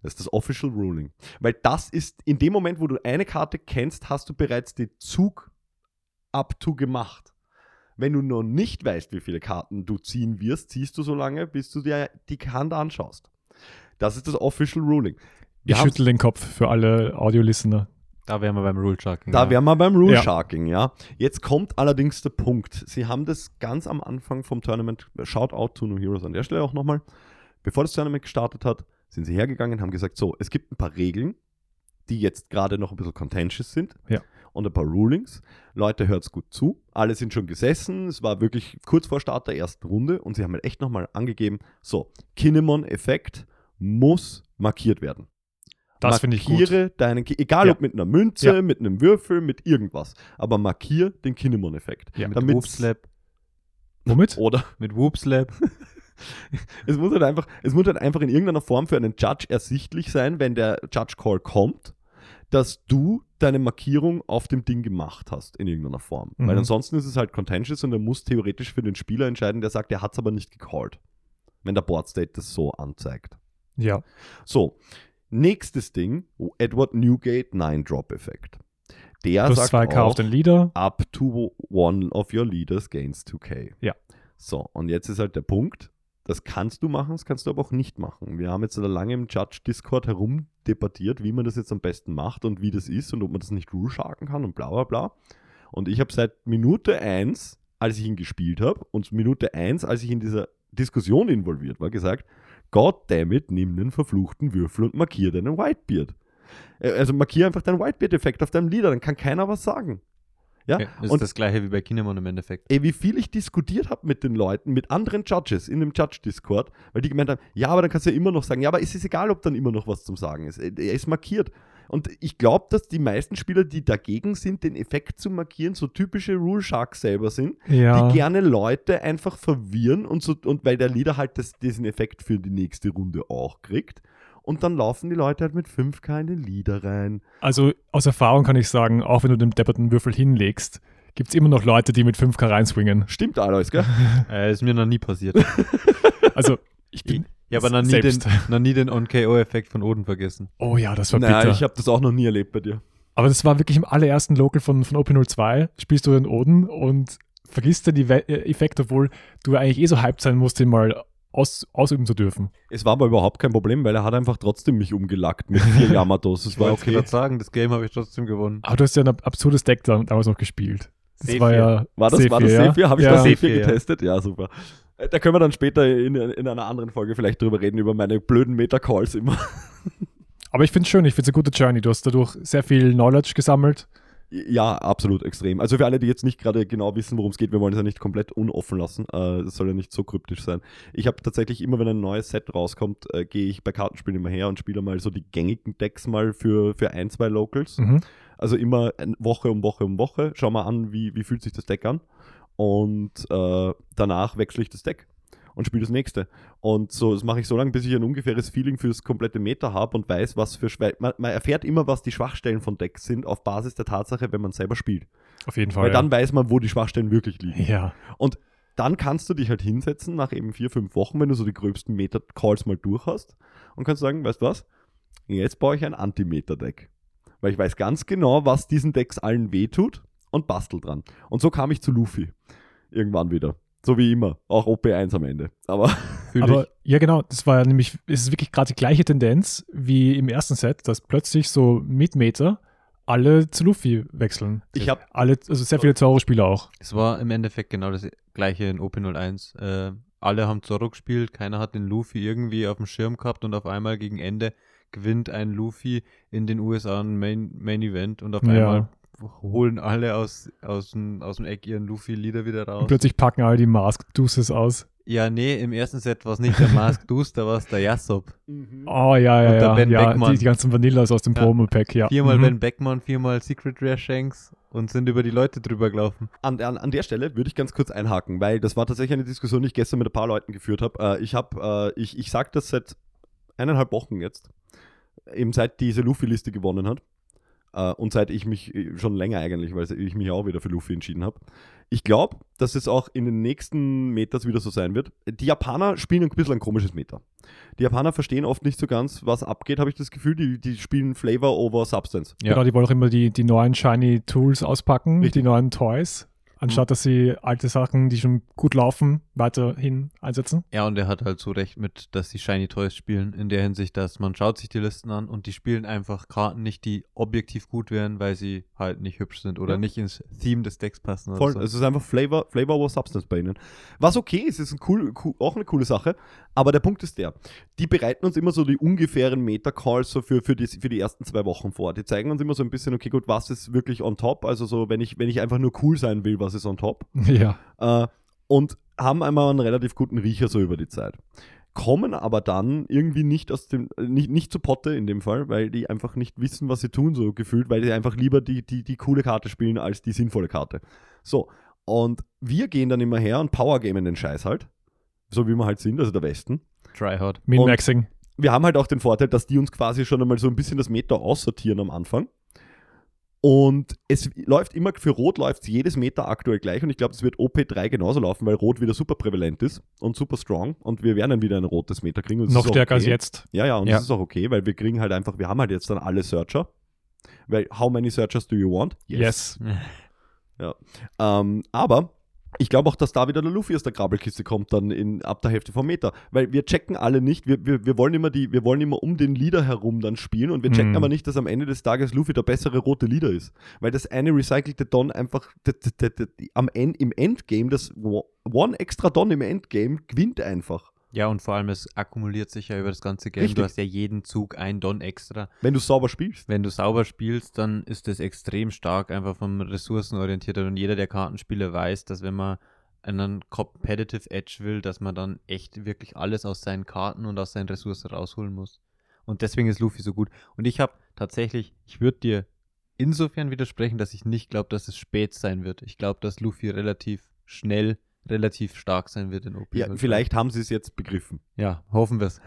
Das ist das Official Ruling. Weil das ist, in dem Moment, wo du eine Karte kennst, hast du bereits den Zug up to gemacht. Wenn du noch nicht weißt, wie viele Karten du ziehen wirst, ziehst du so lange, bis du dir die Hand anschaust. Das ist das Official Ruling. Wir ich schüttel den Kopf für alle Audio-Listener. Da wären wir beim Rule Sharking. Da ja. wären wir beim Rule Ja. Sharking, ja. Jetzt kommt allerdings der Punkt. Sie haben das ganz am Anfang vom Tournament, Shoutout to No Heroes an der Stelle auch nochmal, bevor das Tournament gestartet hat, sind sie hergegangen, haben gesagt, so, es gibt ein paar Regeln, die jetzt gerade noch ein bisschen contentious sind. Ja. Und ein paar Rulings. Leute, hört's gut zu. Alle sind schon gesessen. Es war wirklich kurz vor Start der ersten Runde und sie haben halt echt nochmal angegeben, so, Kinemon-Effekt muss markiert werden. Das finde ich gut. Markiere deinen, egal Ja. ob mit einer Münze, Ja. mit einem Würfel, mit irgendwas, aber markier den Kinemon-Effekt. Ja. Mit Whoopslap. Womit? Oder Mit Whoopslap. es muss halt einfach, es muss halt einfach in irgendeiner Form für einen Judge ersichtlich sein, wenn der Judge Call kommt, dass du deine Markierung auf dem Ding gemacht hast in irgendeiner Form. Mhm. Weil ansonsten ist es halt contentious und er muss theoretisch für den Spieler entscheiden, der sagt, er hat es aber nicht gecallt. Wenn der Board State das so anzeigt. Ja. So, nächstes Ding, Edward Newgate 9-Drop-Effekt. Der Plus sagt 2K auf auch, den Leader. up to one of your leaders gains 2k. Ja. So, und jetzt ist halt der Punkt, das kannst du machen, das kannst du aber auch nicht machen. Wir haben jetzt lange im Judge-Discord herumdebattiert, wie man das jetzt am besten macht und wie das ist und ob man das nicht rule-sharken kann und bla bla bla. Und ich habe seit Minute 1, als ich ihn gespielt habe, und Minute 1, als ich in dieser Diskussion involviert war, gesagt, God damn it, nimm den verfluchten Würfel und markier deinen Whitebeard. Äh, Also markier einfach deinen Whitebeard-Effekt auf deinem Leader, dann kann keiner was sagen. Ja, das ist und das gleiche wie bei Kinemon im Endeffekt. ey, wie viel ich diskutiert habe mit den Leuten, mit anderen Judges in dem Judge-Discord, weil die gemeint haben, ja, aber dann kannst du ja immer noch sagen, ja, aber es ist egal, ob dann immer noch was zum Sagen ist. Er er ist markiert. Und ich glaube, dass die meisten Spieler, die dagegen sind, den Effekt zu markieren, so typische Rule Sharks selber sind, Ja. die gerne Leute einfach verwirren und so, und weil der Leader halt das, diesen Effekt für die nächste Runde auch kriegt. Und dann laufen die Leute halt mit 5k in den Leader rein. Also aus Erfahrung kann ich sagen, auch wenn du den depperten Würfel hinlegst, gibt es immer noch Leute, die mit 5K reinswingen. Stimmt, Alois, gell? Äh, ist mir noch nie passiert. Also ich bin. Ich habe noch, nie den- noch nie den On-KO-Effekt von Oden vergessen. Oh ja, das war Naja, bitter. ich habe das auch noch nie erlebt bei dir. Aber das war wirklich im allerersten Local von, von OP02. Spielst du den Oden und vergisst dann die We Effekte, obwohl du eigentlich eh so hyped sein musst, den mal aus, ausüben zu dürfen. Es war aber überhaupt kein Problem, weil er hat einfach trotzdem mich umgelackt mit vier Yamatos. Das Ich war wollte okay. gerade sagen, das Game habe ich trotzdem gewonnen. Aber du hast ja ein ab- absurdes Deck da, damals noch gespielt. Das Sephir. war ja. War das, war das Sephir, Sephir? Habe ich ja? das Sephir Sephir, ja. getestet? Ja. super. Äh, Da können wir dann später in, in einer anderen Folge vielleicht drüber reden, über meine blöden Meta-Calls immer. Aber ich finde es schön, ich finde es eine gute Journey. Du hast dadurch sehr viel Knowledge gesammelt. Ja, absolut extrem. Also für alle, die jetzt nicht gerade genau wissen, worum es geht, wir wollen es ja nicht komplett unoffen lassen. Äh, Das soll ja nicht so kryptisch sein. Ich habe tatsächlich immer, wenn ein neues Set rauskommt, äh, gehe ich bei Kartenspielen immer her und spiele mal so die gängigen Decks mal für, für ein, zwei Locals. Mhm. Also immer ein- Woche um Woche um Woche. Schau mal an, wie, wie fühlt sich das Deck an. Und äh, danach wechsle ich das Deck und spiele das nächste. Und so, das mache ich so lange, bis ich ein ungefähres Feeling fürs komplette Meta habe und weiß, was für Schwä man, man erfährt immer, was die Schwachstellen von Decks sind, auf Basis der Tatsache, wenn man selber spielt. Auf jeden Fall. Weil ja. dann weiß man, wo die Schwachstellen wirklich liegen. ja. Und dann kannst du dich halt hinsetzen nach eben vier, fünf Wochen, wenn du so die gröbsten Meta-Calls mal durch hast und kannst sagen, weißt du was? Jetzt baue ich ein Anti-Meta-Deck. Weil ich weiß ganz genau, was diesen Decks allen wehtut und bastel dran. Und so kam ich zu Luffy. Irgendwann wieder. So wie immer. Auch OP1 am Ende. Aber Aber ja, genau, das war ja nämlich, es ist wirklich gerade die gleiche Tendenz wie im ersten Set, dass plötzlich so mit Meter alle zu Luffy wechseln. ich habe Alle, also sehr viele Zoro-Spieler auch. Es war im Endeffekt genau das gleiche in OP01. Äh, alle haben Zorro gespielt, keiner hat den Luffy irgendwie auf dem Schirm gehabt und auf einmal gegen Ende gewinnt ein Luffy in den USA ein Main, Main Event und auf Ja. Holen alle aus, aus, dem, aus dem Eck ihren Luffy-Lieder wieder Und raus. plötzlich packen alle die Mask Deuces aus. Ja, nee, im ersten Set war es nicht der Mask Dus, da war es der Yasop. Oh ja, ja, Und der ja. Ben ja Beckmann. die, die ganzen Vanillas aus dem Ja. Promo-Pack, ja. Viermal Mhm. Ben Beckmann, viermal Secret Rare Shanks und sind über die Leute drüber gelaufen. An, an, an der Stelle würde ich ganz kurz einhaken, weil das war tatsächlich eine Diskussion, die ich gestern mit ein paar Leuten geführt habe. Äh, ich habe, äh, ich, ich sage das seit eineinhalb Wochen jetzt, eben seit diese Luffy-Liste gewonnen hat. Äh, und seit ich mich äh, schon länger eigentlich, weil ich mich auch wieder für Luffy entschieden habe. Ich glaube, dass es auch in den nächsten Metas wieder so sein wird. Die Japaner spielen ein bisschen ein komisches Meta. Die Japaner verstehen oft nicht so ganz, was abgeht, habe ich das Gefühl. Die, die spielen Flavor over Substance. Ja. Genau, die wollen auch immer die, die neuen Shiny Tools auspacken, Richtig. die neuen Toys, anstatt dass sie alte Sachen, die schon gut laufen, weiterhin einsetzen. Ja, und er hat halt so recht mit, dass die Shiny Toys spielen, in der Hinsicht, dass man schaut sich die Listen an und die spielen einfach Karten nicht, die objektiv gut wären, weil sie halt nicht hübsch sind oder Ja. nicht ins Theme des Decks passen. Voll, Oder so. es ist einfach Flavor, Flavor over Substance bei ihnen. Was okay ist, ist ein cool, cool, auch eine coole Sache, aber der Punkt ist der, die bereiten uns immer so die ungefähren Meta-Calls so für, für, die, für die ersten zwei Wochen vor. Die zeigen uns immer so ein bisschen, okay, gut, was ist wirklich on top, also so, wenn ich, wenn ich einfach nur cool sein will, was ist on top. Ja. Äh, und haben einmal einen relativ guten Riecher so über die Zeit. Kommen aber dann irgendwie nicht aus dem, äh, nicht, nicht zu Potte in dem Fall, weil die einfach nicht wissen, was sie tun, so gefühlt, weil die einfach lieber die, die, die coole Karte spielen als die sinnvolle Karte. So, und wir gehen dann immer her und powergamen den Scheiß halt. So wie wir halt sind, also der Westen. Tryhard. Min-Maxing. Wir haben halt auch den Vorteil, dass die uns quasi schon einmal so ein bisschen das Meta aussortieren am Anfang. Und es läuft immer, für Rot läuft jedes Meter aktuell gleich und ich glaube, es wird OP3 genauso laufen, weil Rot wieder super prävalent ist und super strong und wir werden dann wieder ein rotes Meter kriegen. Noch stärker als okay. jetzt. Ja, ja, und Ja. das ist auch okay, weil wir kriegen halt einfach, wir haben halt jetzt dann alle Searcher. Weil, how many Searchers do you want? Yes. Ähm, aber ich glaube auch, dass da wieder der Luffy aus der Grabbelkiste kommt, dann in, ab der Hälfte vom Meter. Weil wir checken alle nicht, wir, wir, wir, wollen immer die, wir wollen immer um den Leader herum dann spielen und wir checken Mhm. aber nicht, dass am Ende des Tages Luffy der bessere rote Leader ist. Weil das eine recycelte Don einfach d- d- d- d- d- am End, im Endgame, das One extra Don im Endgame gewinnt einfach. Ja, und vor allem, es akkumuliert sich ja über das ganze Game. Richtig. Du hast ja jeden Zug ein Don extra. Wenn du sauber spielst. Wenn du sauber spielst, dann ist das extrem stark, einfach vom Ressourcenorientierter. Und jeder der Kartenspieler weiß, dass wenn man einen Competitive Edge will, dass man dann echt wirklich alles aus seinen Karten und aus seinen Ressourcen rausholen muss. Und deswegen ist Luffy so gut. Und ich habe tatsächlich, ich würde dir insofern widersprechen, dass ich nicht glaube, dass es spät sein wird. Ich glaube, dass Luffy relativ schnell, relativ stark sein wird in OP. Ja, vielleicht haben sie es jetzt begriffen. Ja, hoffen wir es.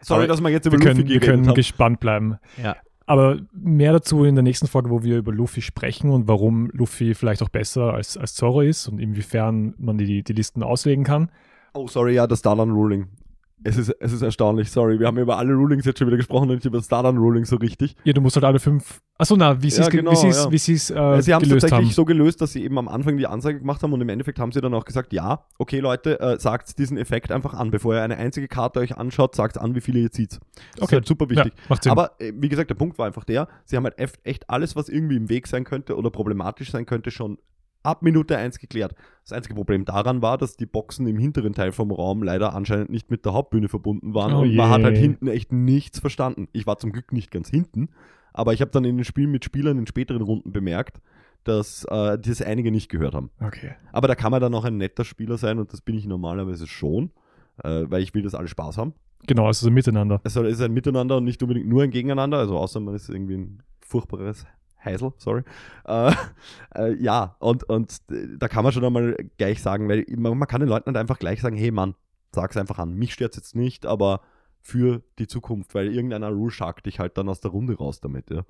Sorry, Aber dass wir jetzt über Wir können, Luffy wir können haben. gespannt bleiben. Ja. Aber mehr dazu in der nächsten Folge, wo wir über Luffy sprechen und warum Luffy vielleicht auch besser als, als Zoro ist und inwiefern man die, die Listen auslegen kann. Oh, sorry, ja, das Dalan Ruling. Es ist, es ist erstaunlich, sorry. Wir haben über alle Rulings jetzt schon wieder gesprochen und nicht über Stardown-Ruling so richtig. Ja, du musst halt alle fünf. Achso, na, wie sie es Ja, ge- genau, wie sie's- ja. wie sie's, äh, Äh, sie haben es tatsächlich haben. so gelöst, dass sie eben am Anfang die Ansage gemacht haben und im Endeffekt haben sie dann auch gesagt, ja, okay Leute, äh, sagt diesen Effekt einfach an. Bevor ihr eine einzige Karte euch anschaut, sagt an, wie viele ihr zieht. Das ist Okay. halt super wichtig. Ja, macht Sinn. Aber äh, wie gesagt, der Punkt war einfach der, sie haben halt echt alles, was irgendwie im Weg sein könnte oder problematisch sein könnte, schon ab Minute 1 geklärt. Das einzige Problem daran war, dass die Boxen im hinteren Teil vom Raum leider anscheinend nicht mit der Hauptbühne verbunden waren Oh und man hat halt hinten echt nichts verstanden. Ich war zum Glück nicht ganz hinten, aber ich habe dann in den Spielen mit Spielern in späteren Runden bemerkt, dass äh, das einige nicht gehört haben. okay. Aber da kann man dann auch ein netter Spieler sein und das bin ich normalerweise schon, äh, weil ich will, dass alle Spaß haben. Genau, also so miteinander. Es soll- es ist ein Miteinander und nicht unbedingt nur ein Gegeneinander, also außer man ist irgendwie ein furchtbares Heisel, sorry. Äh, äh, ja, und, und äh, da kann man schon einmal gleich sagen, weil man, man kann den Leuten halt einfach gleich sagen, hey Mann, sag's einfach an. Mich stört's jetzt nicht, aber für die Zukunft, weil irgendeiner Rule Shark dich halt dann aus der Runde raus damit, ja.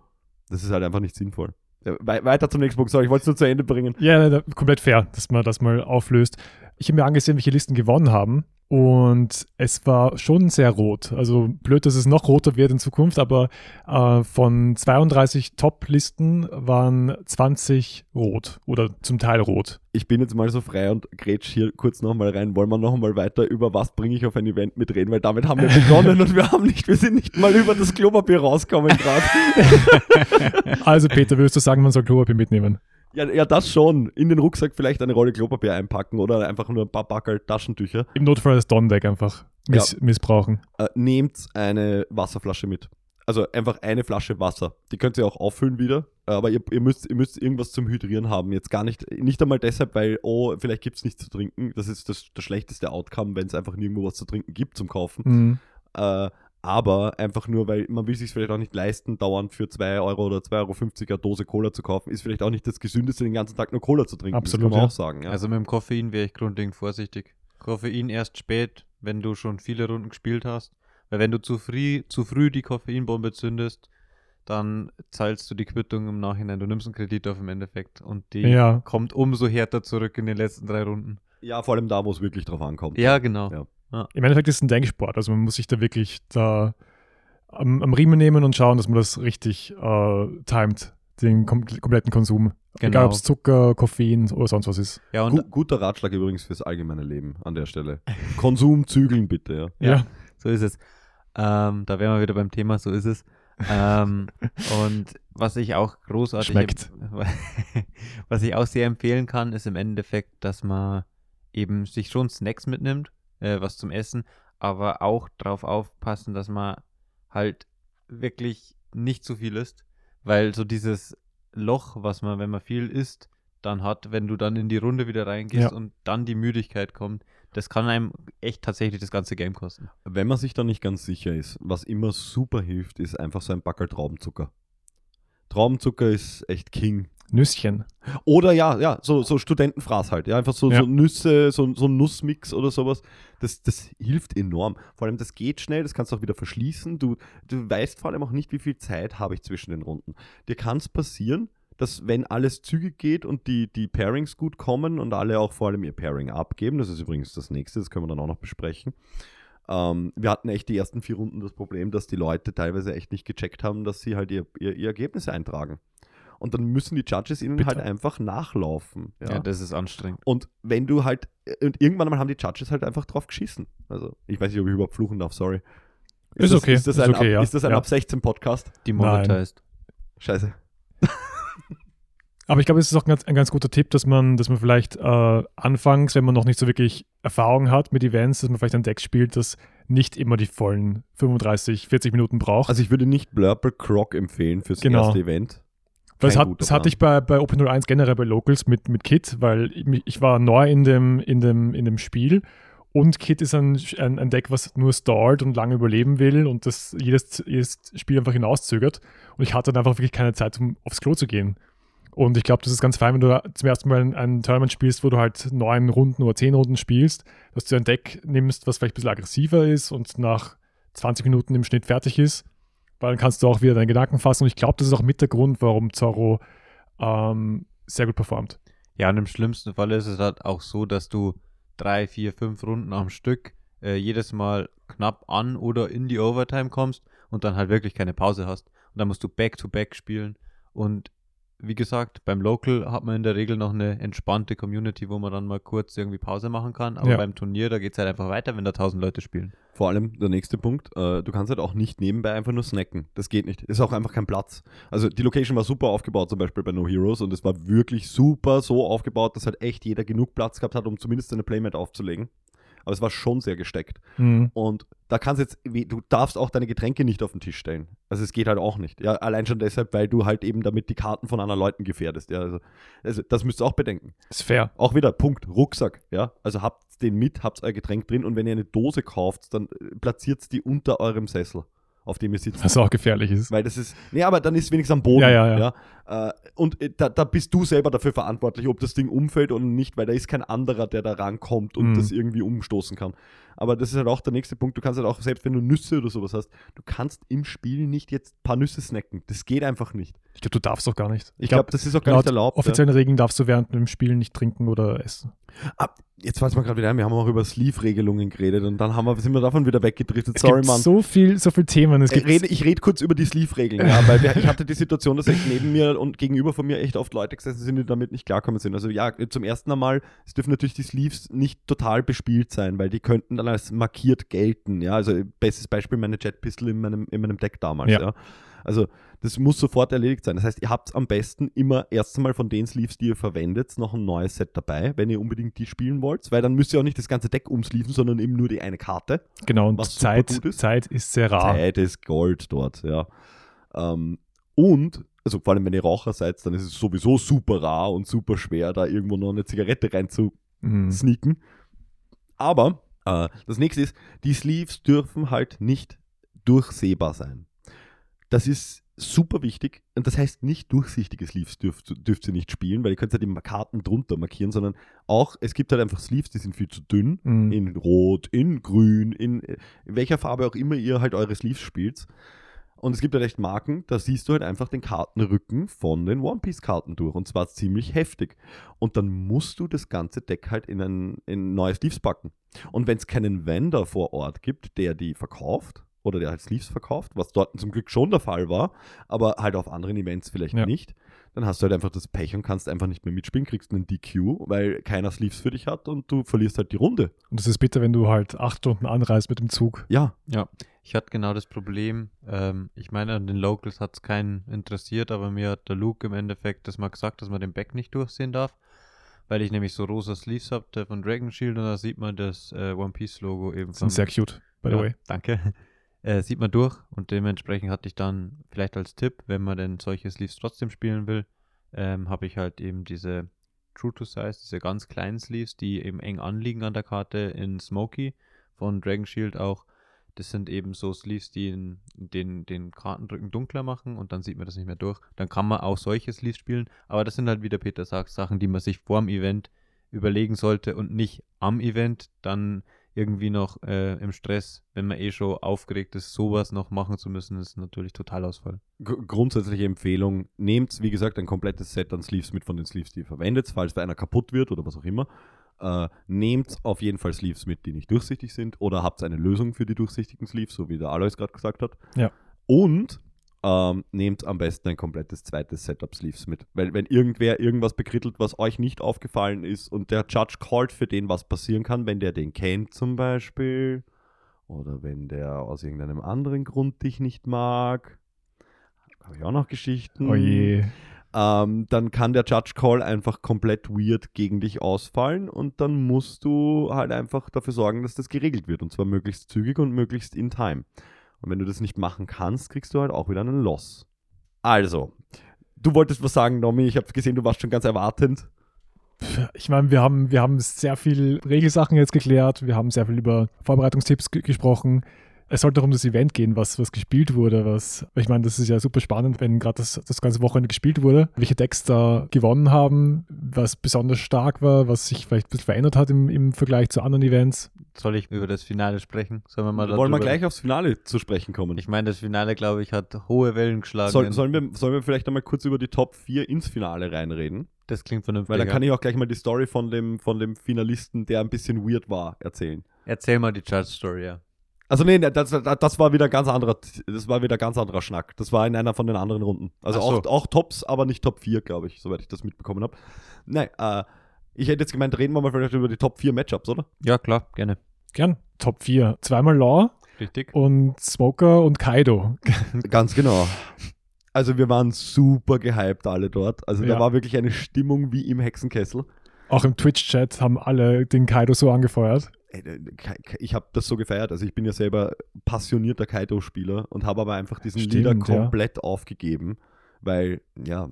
Das ist halt einfach nicht sinnvoll. Ja, wei- weiter zum nächsten Punkt, sorry, ich wollte es nur zu Ende bringen. Ja, komplett fair, dass man das mal auflöst. Ich habe mir angesehen, welche Listen gewonnen haben. Und es war schon sehr rot. Also blöd, dass es noch roter wird in Zukunft, aber äh, von 32 Top-Listen waren 20 rot oder zum Teil rot. Ich bin jetzt mal so frei und grätsch hier kurz nochmal rein. Wollen wir nochmal weiter über was bringe ich auf ein Event mitreden? Weil damit haben wir begonnen und wir haben nicht, wir sind nicht mal über das Klopapier rausgekommen gerade. Also Peter, würdest du sagen, man soll Klopapier mitnehmen? Ja, ja, das schon. In den Rucksack vielleicht eine Rolle Klopapier einpacken oder einfach nur ein paar Backerl Taschentücher. Im Notfall das Don-Deck einfach miss missbrauchen. Äh, nehmt eine Wasserflasche mit. Also einfach eine Flasche Wasser. Die könnt ihr auch auffüllen wieder. Aber ihr, ihr, müsst, ihr müsst irgendwas zum Hydrieren haben. Jetzt gar nicht, nicht einmal deshalb, weil, oh, vielleicht gibt es nichts zu trinken. Das ist das, das schlechteste Outcome, wenn es einfach nirgendwo was zu trinken gibt zum Kaufen. Mhm. Äh, aber einfach nur, weil man will sich vielleicht auch nicht leisten, dauernd für 2 Euro oder 2,50 Euro eine Dose Cola zu kaufen. Ist vielleicht auch nicht das Gesündeste, den ganzen Tag nur Cola zu trinken. Absolut, das kann man ja. auch sagen. Ja. Also mit dem Koffein wäre ich grundlegend vorsichtig. Koffein erst spät, wenn du schon viele Runden gespielt hast. Weil wenn du zu früh, zu früh die Koffeinbombe zündest, dann zahlst du die Quittung im Nachhinein. Du nimmst einen Kredit auf im Endeffekt und die Ja. kommt umso härter zurück in den letzten drei Runden. ja, vor allem da, wo es wirklich drauf ankommt. Ja, genau. Ja. Im Endeffekt ist es ein Denksport. Also man muss sich da wirklich da am, am Riemen nehmen und schauen, dass man das richtig äh, timet, den kom kompletten Konsum. Egal Genau. ob es Zucker, Koffein oder sonst was ist. Ja, und Gu guter Ratschlag übrigens fürs allgemeine Leben an der Stelle. Konsum zügeln bitte, ja. Ja. so ist es. Ähm, da wären wir wieder beim Thema, so ist es. ähm, und was ich auch großartig Schmeckt. was ich auch sehr empfehlen kann, ist im Endeffekt, dass man eben sich schon Snacks mitnimmt, äh, was zum Essen, aber auch darauf aufpassen, dass man halt wirklich nicht zu viel isst, weil so dieses Loch, was man, wenn man viel isst, dann hat, wenn du dann in die Runde wieder reingehst Ja. und dann die Müdigkeit kommt, das kann einem echt tatsächlich das ganze Game kosten. Wenn man sich da nicht ganz sicher ist, was immer super hilft, ist einfach so ein Backerl Traubenzucker. Traubenzucker ist echt King. Nüsschen. Oder ja, ja, so, so Studentenfraß halt. Ja, einfach so, Ja. so Nüsse, so, so ein Nussmix oder sowas. Das, das hilft enorm. Vor allem, das geht schnell, das kannst du auch wieder verschließen. Du, du weißt vor allem auch nicht, wie viel Zeit habe ich zwischen den Runden. Dir kann es passieren, dass wenn alles zügig geht und die, die Pairings gut kommen und alle auch vor allem ihr Pairing abgeben, das ist übrigens das nächste, das können wir dann auch noch besprechen. Ähm, wir hatten echt die ersten vier Runden das Problem, dass die Leute teilweise echt nicht gecheckt haben, dass sie halt ihr, ihr, ihr Ergebnis eintragen. Und dann müssen die Judges ihnen Bitter. halt einfach nachlaufen. Ja, das ist anstrengend. Und wenn du halt, und irgendwann mal haben die Judges halt einfach drauf geschissen. Also, ich weiß nicht, ob ich überhaupt fluchen darf, sorry. Ist das, okay, Ist das ist ein, okay, ab, ja. ist das ein Ja. ab 16 Podcast? Demonetized. Scheiße. Aber ich glaube, es ist auch ein ganz, ein ganz guter Tipp, dass man, dass man vielleicht äh, anfangs, wenn man noch nicht so wirklich Erfahrung hat mit Events, dass man vielleicht ein Deck spielt, das nicht immer die vollen 35, 40 Minuten braucht. Also, ich würde nicht Blurple Croc empfehlen fürs Genau. erste Event. Kein hat, das hatte ich bei, bei Open 01 generell bei Locals mit, mit Kit, weil ich, ich war neu in dem, in, dem, in dem Spiel und Kit ist ein, ein, ein Deck, was nur stallt und lange überleben will und das jedes, jedes Spiel einfach hinauszögert. Und ich hatte dann einfach wirklich keine Zeit, um aufs Klo zu gehen. Und ich glaube, das ist ganz fein, wenn du zum ersten Mal ein, ein Tournament spielst, wo du halt neun Runden oder zehn Runden spielst, dass du ein Deck nimmst, was vielleicht ein bisschen aggressiver ist und nach 20 Minuten im Schnitt fertig ist weil dann kannst du auch wieder deine Gedanken fassen. Und ich glaube, das ist auch mit der Grund, warum Zorro ähm, sehr gut performt. Ja, und im schlimmsten Fall ist es halt auch so, dass du drei, vier, fünf Runden am Stück äh, jedes Mal knapp an oder in die Overtime kommst und dann halt wirklich keine Pause hast. Und dann musst du Back-to-Back spielen. Und wie gesagt, beim Local hat man in der Regel noch eine entspannte Community, wo man dann mal kurz irgendwie Pause machen kann. Aber Ja. beim Turnier, da geht es halt einfach weiter, wenn da tausend Leute spielen. Vor allem der nächste Punkt, äh, du kannst halt auch nicht nebenbei einfach nur snacken. Das geht nicht. Ist auch einfach kein Platz. Also die Location war super aufgebaut, zum Beispiel bei No Heroes, und es war wirklich super so aufgebaut, dass halt echt jeder genug Platz gehabt hat, um zumindest eine Playmat aufzulegen. Aber es war schon sehr gesteckt. Mhm. Und da kannst jetzt, du darfst auch deine Getränke nicht auf den Tisch stellen. Also es geht halt auch nicht. Ja, allein schon deshalb, weil du halt eben damit die Karten von anderen Leuten gefährdest. Ja, also, also das müsst ihr auch bedenken. Ist fair. Auch wieder, Punkt, Rucksack, ja. Also habt den mit, habt euer Getränk drin und wenn ihr eine Dose kauft, dann äh, platziert die unter eurem Sessel, auf dem ihr sitzt. Was auch gefährlich ist. Weil das ist, nee, aber dann ist wenigstens am Boden. Ja, ja, ja. Äh, und äh, da, da bist du selber dafür verantwortlich, ob das Ding umfällt oder nicht, weil da ist kein anderer, der da rankommt und Mhm. das irgendwie umstoßen kann. Aber das ist halt auch der nächste Punkt. Du kannst halt auch, selbst wenn du Nüsse oder sowas hast, du kannst im Spiel nicht jetzt ein paar Nüsse snacken. Das geht einfach nicht. Ich glaube, du darfst doch gar nicht. Ich glaube, das ist auch gar nicht erlaubt. ja. offiziellen Regeln darfst du während dem Spiel nicht trinken oder essen. Ah, jetzt weiß man gerade wieder wir haben auch über Sleeve-Regelungen geredet und dann haben wir, sind wir davon wieder weggedriftet. Es Sorry, Mann. so viel, so viel Themen. Es Ich rede, ich rede kurz über die Sleeve-Regeln, ja, weil wir, ich hatte die Situation, dass echt neben mir und gegenüber von mir echt oft Leute gesessen sind, die damit nicht klarkommen sind. Also ja, zum ersten einmal, es dürfen natürlich die Sleeves nicht total bespielt sein, weil die könnten dann als markiert gelten. Ja, also bestes Beispiel meine Jet Pistol in meinem, in meinem Deck damals. Ja. Ja. Also das muss sofort erledigt sein. Das heißt, ihr habt am besten immer erst einmal von den Sleeves, die ihr verwendet, noch ein neues Set dabei, wenn ihr unbedingt die spielen wollt, weil dann müsst ihr auch nicht das ganze Deck umsleeven, sondern eben nur die eine Karte. genau, und Zeit, ist. Zeit ist sehr rar. Zeit ist Gold dort, ja. Ähm, und, also vor allem wenn ihr Raucher seid, dann ist es sowieso super rar und super schwer, da irgendwo noch eine Zigarette rein zu Mhm. sneaken. Aber äh, das nächste ist, die Sleeves dürfen halt nicht durchsehbar sein. Das ist super wichtig und das heißt nicht durchsichtige Sleeves dürft, dürft ihr nicht spielen, weil ihr könnt ja die Karten drunter markieren, sondern auch, es gibt halt einfach Sleeves, die sind viel zu dünn Mhm. in Rot, in Grün, in, in welcher Farbe auch immer ihr halt eure Sleeves spielt. Und es gibt halt echt Marken, da siehst du halt einfach den Kartenrücken von den One Piece-Karten durch. Und zwar ziemlich heftig. Und dann musst du das ganze Deck halt in ein, in neue Sleeves packen. Und wenn es keinen Vendor vor Ort gibt, der die verkauft, oder der halt Sleeves verkauft, was dort zum Glück schon der Fall war, aber halt auf anderen Events vielleicht Ja. nicht, dann hast du halt einfach das Pech und kannst einfach nicht mehr mitspielen, kriegst einen DQ, weil keiner Sleeves für dich hat und du verlierst halt die Runde. Und das ist bitter, wenn du halt acht Stunden anreist mit dem Zug. Ja, Ja, ich hatte genau das Problem. Ähm, ich meine, an den Locals hat es keinen interessiert, aber mir hat der Luke im Endeffekt das mal gesagt, dass man den Back nicht durchsehen darf. Weil ich nämlich so rosa Sleeves habe von Dragon Shield und da sieht man das äh, One Piece Logo eben. Sind sehr cute, by the ja, way. Danke. Äh, sieht man durch und dementsprechend hatte ich dann vielleicht als Tipp, wenn man denn solche Sleeves trotzdem spielen will, ähm, habe ich halt eben diese True to Size, diese ganz kleinen Sleeves, die eben eng anliegen an der Karte in Smoky von Dragon Shield auch. Das sind eben so Sleeves, die in, den, den Kartendrücken dunkler machen und dann sieht man das nicht mehr durch. Dann kann man auch solche Sleeves spielen, aber das sind halt, wie der Peter sagt, Sachen, die man sich vor dem Event überlegen sollte und nicht am Event dann irgendwie noch äh, im Stress, wenn man eh schon aufgeregt ist, sowas noch machen zu müssen, ist natürlich Totalausfall. Gr- grundsätzliche Empfehlung, nehmt, wie gesagt, ein komplettes Set an Sleeves mit von den Sleeves, die ihr verwendet, falls bei einer kaputt wird oder was auch immer. Äh, nehmt auf jeden Fall Sleeves mit, die nicht durchsichtig sind oder habt eine Lösung für die durchsichtigen Sleeves, so wie der Alois gerade gesagt hat. Ja. Und ähm, nehmt am besten ein komplettes zweites Setup Sleeves mit. Weil wenn irgendwer irgendwas bekrittelt, was euch nicht aufgefallen ist und der Judge callt für den, was passieren kann, wenn der den kennt zum Beispiel oder wenn der aus irgendeinem anderen Grund dich nicht mag, habe ich auch noch Geschichten. Oh je. Ähm, dann kann der Judge Call einfach komplett weird gegen dich ausfallen und dann musst du halt einfach dafür sorgen, dass das geregelt wird und zwar möglichst zügig und möglichst in time. Und wenn du das nicht machen kannst, kriegst du halt auch wieder einen Loss. Also, du wolltest was sagen, Nomi. Ich habe gesehen, du warst schon ganz erwartend. Ich meine, wir haben, wir haben sehr viel Regelsachen jetzt geklärt, wir haben sehr viel über Vorbereitungstipps ge gesprochen. Es sollte auch um das Event gehen, was, was gespielt wurde. Was, ich meine, das ist ja super spannend, wenn gerade das, das ganze Wochenende gespielt wurde, welche Decks da gewonnen haben, was besonders stark war, was sich vielleicht ein bisschen verändert hat im, im Vergleich zu anderen Events. Soll ich über das Finale sprechen? Sollen wir mal Wollen wir gleich aufs Finale zu sprechen kommen? Ich meine, das Finale, glaube ich, hat hohe Wellen geschlagen. Soll, sollen, wir, sollen wir vielleicht einmal kurz über die Top 4 ins Finale reinreden? das klingt vernünftig. Weil dann kann ich auch gleich mal die Story von dem, von dem Finalisten, der ein bisschen weird war, erzählen. Erzähl mal die Judge-Story, ja. Also nee, das, das das war wieder ganz anderer, das war wieder ganz anderer Schnack. Das war in einer von den anderen Runden. Also so. auch, auch Tops, aber nicht Top 4, glaube ich, soweit ich das mitbekommen habe. Nein, äh, ich hätte jetzt gemeint, reden wir mal vielleicht über die Top 4 Matchups, oder? Ja, klar, gerne. Gern. Top 4. Zweimal Law Richtig. und Smoker und Kaido. Ganz genau. Also wir waren super gehypt alle dort. Also da Ja. war wirklich eine Stimmung wie im Hexenkessel. Auch im Twitch-Chat haben alle den Kaido so angefeuert. Äh, Kai- Ich habe das so gefeiert. Also ich bin ja selber passionierter Kaido-Spieler und habe aber einfach diesen Stimmt, Leader ja. komplett aufgegeben, weil, ja,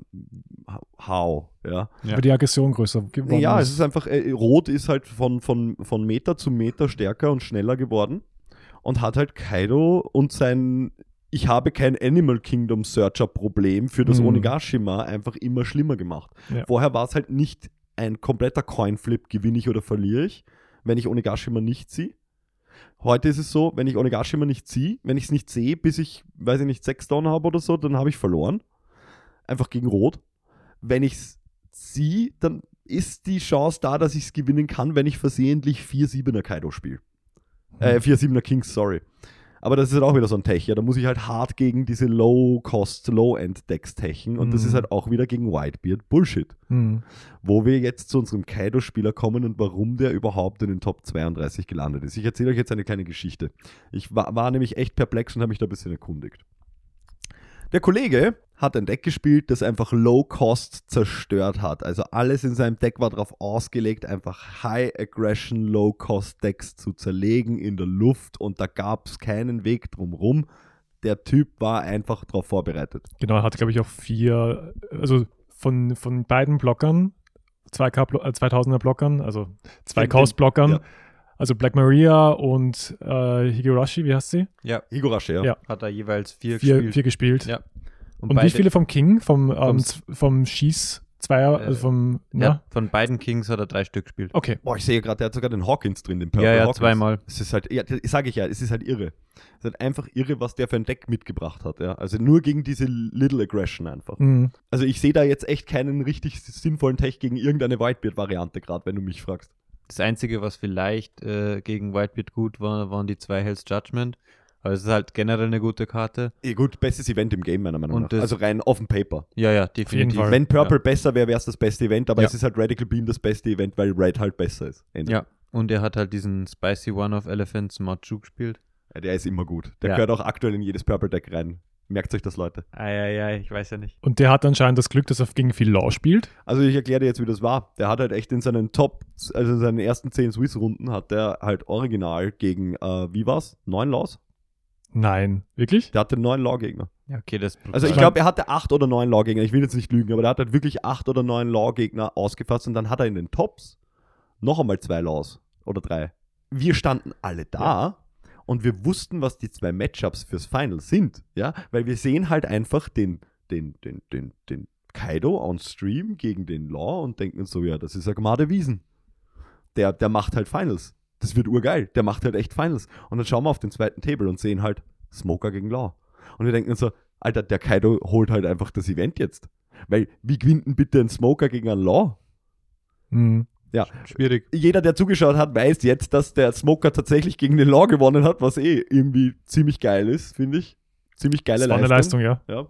how, ja. Ja. Weil die Aggression größer geworden Ja, es ist. ist einfach, äh, Rot ist halt von, von, von Meter zu Meter stärker und schneller geworden und hat halt Kaido und sein Ich habe kein Animal Kingdom Searcher Problem für das Mhm. Onigashima einfach immer schlimmer gemacht. Ja. Vorher war es halt nicht ein kompletter Coinflip, gewinne ich oder verliere ich, wenn ich Onigashima nicht ziehe. Heute ist es so, wenn ich Onigashima nicht ziehe, wenn ich es nicht sehe, bis ich, weiß ich nicht, sechs Down habe oder so, dann habe ich verloren. Einfach gegen Rot. Wenn ich es ziehe, dann ist die Chance da, dass ich es gewinnen kann, wenn ich versehentlich 4-7er Kaido spiele. Äh, 4-7er Kings, sorry. Aber das ist halt auch wieder so ein Tech. Ja, da muss ich halt hart gegen diese Low-Cost, Low-End-Decks techen. Und das Mhm. ist halt auch wieder gegen Whitebeard Bullshit. Hm. Wo wir jetzt zu unserem Kaido-Spieler kommen und warum der überhaupt in den Top 32 gelandet ist. Ich erzähle euch jetzt eine kleine Geschichte. Ich war, war nämlich echt perplex und habe mich da ein bisschen erkundigt. Der Kollege hat ein Deck gespielt, das einfach Low-Cost zerstört hat. Also alles in seinem Deck war darauf ausgelegt, einfach High-Aggression, Low-Cost-Decks zu zerlegen in der Luft und da gab es keinen Weg drumrum. Der Typ war einfach darauf vorbereitet. Genau, er hat, glaube ich, auch vier, also von, von beiden Blockern, 2K, Blo- äh, 2000er Blockern, also zwei den- Cost-Blockern, ja. Also Black Maria und äh, Higurashi, wie heißt sie? Ja, Higurashi, ja. Ja. hat er jeweils vier, Vier, gespielt. vier gespielt. Ja. Und, wie beide- viele vom King? Vom, ähm, Vom- Schieß Zweier, Äh, also vom? Ja, von beiden Kings hat er drei Stück gespielt. Okay. Boah, ich sehe gerade, der hat sogar den Hawkins drin, den Purple Ja, ja, Hawkins. zweimal. Es ist halt, ja, sage ich ja, es ist halt irre. Es ist halt einfach irre, was der für ein Deck mitgebracht hat. Ja? Also nur gegen diese Little Aggression einfach. Mhm. Also ich sehe da jetzt echt keinen richtig sinnvollen Tech gegen irgendeine Whitebeard-Variante gerade, wenn du mich fragst. Das Einzige, was vielleicht äh, gegen Whitebeard gut war, waren die zwei Hells Judgment. Aber es ist halt generell eine gute Karte. Eh, gut, bestes Event im Game, meiner Meinung Und nach. das- Also rein auf dem Paper. Ja, ja, jeden definitiv. Fall. Wenn Purple besser wäre, wäre es das beste Event, aber Ja. es ist halt Radical Beam das beste Event, weil Red halt besser ist. Ende. Ja, und er hat halt diesen Spicy One of Elephants Machu gespielt. Ja, Der ist immer gut. Der Ja. gehört auch aktuell in jedes Purple Deck rein. Merkt euch das, Leute. Eieiei, ich weiß ja nicht. Und der hat anscheinend das Glück, dass er gegen viel Law spielt. Also ich erkläre dir jetzt, wie das war. Der hat halt echt in seinen Top, also in seinen ersten 10 Swiss-Runden hat der halt original gegen, äh, wie war's? Neun Laws? Nein. Wirklich? Der hatte neun Law-Gegner. Ja, okay, das ist Also ich glaube, er hatte acht oder neun Law-Gegner. Ich will jetzt nicht lügen, aber der hat halt wirklich acht oder neun Law-Gegner ausgefasst und dann hat er in den Tops noch einmal zwei Laws oder drei. Wir standen alle da und wir wussten, was die zwei Matchups fürs Final sind, ja, weil wir sehen halt einfach den, den, den, den, den Kaido on Stream gegen den Law und denken so, ja, das ist ja Gmade Wiesen. Der, der macht halt Finals. Das wird urgeil. Der macht halt echt Finals. Und dann schauen wir auf den zweiten Table und sehen halt Smoker gegen Law. Und wir denken so, Alter, der Kaido holt halt einfach das Event jetzt. Weil, wie gewinnt denn bitte ein Smoker gegen einen Law? Mhm. Schwierig. Jeder, der zugeschaut hat, weiß jetzt, dass der Smoker tatsächlich gegen den Law gewonnen hat, was eh irgendwie ziemlich geil ist, finde ich. Ziemlich geile Das war eine Leistung. Leistung, ja. Ja.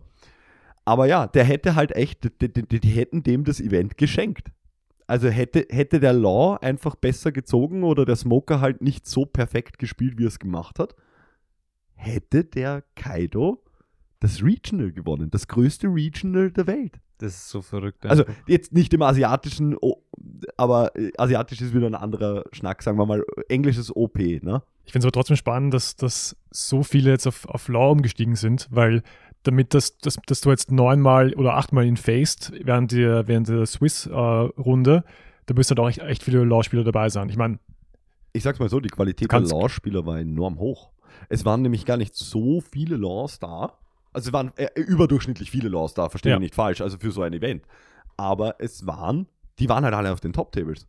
Aber ja, der hätte halt echt, die, die, die, die hätten dem das Event geschenkt. Also hätte, hätte der Law einfach besser gezogen oder der Smoker halt nicht so perfekt gespielt, wie er es gemacht hat, hätte der Kaido das Regional gewonnen. Das größte Regional der Welt. Das ist so verrückt. Also jetzt nicht im asiatischen, O- aber äh, asiatisch ist wieder ein anderer Schnack, sagen wir mal. Englisches OP, ne? Ich finde es aber trotzdem spannend, dass, dass so viele jetzt auf, auf Law umgestiegen sind, weil damit das, das, dass du jetzt neunmal oder achtmal ihn faced während der, während der Swiss-Runde, da müsste halt auch echt, echt viele Law-Spieler dabei sein. Ich meine, Ich sag's mal so, die Qualität der Law-Spieler war enorm hoch. Es waren nämlich gar nicht so viele Laws da. Also es waren äh, überdurchschnittlich viele Laws da, verstehe Ja. mich nicht falsch, also für so ein Event. Aber es waren, die waren halt alle auf den Top-Tables.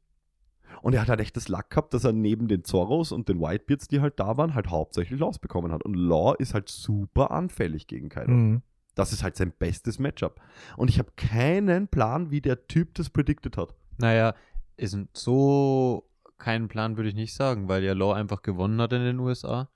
Und er hat halt echt das Luck gehabt, dass er neben den Zorros und den Whitebeards, die halt da waren, halt hauptsächlich Laws bekommen hat. Und Law ist halt super anfällig gegen Kaido. mh, Das ist halt sein bestes Matchup. Und ich habe keinen Plan, wie der Typ das predicted hat. Naja, ist ein- so kein Plan, würde ich nicht sagen, weil ja Law einfach gewonnen hat in den USA.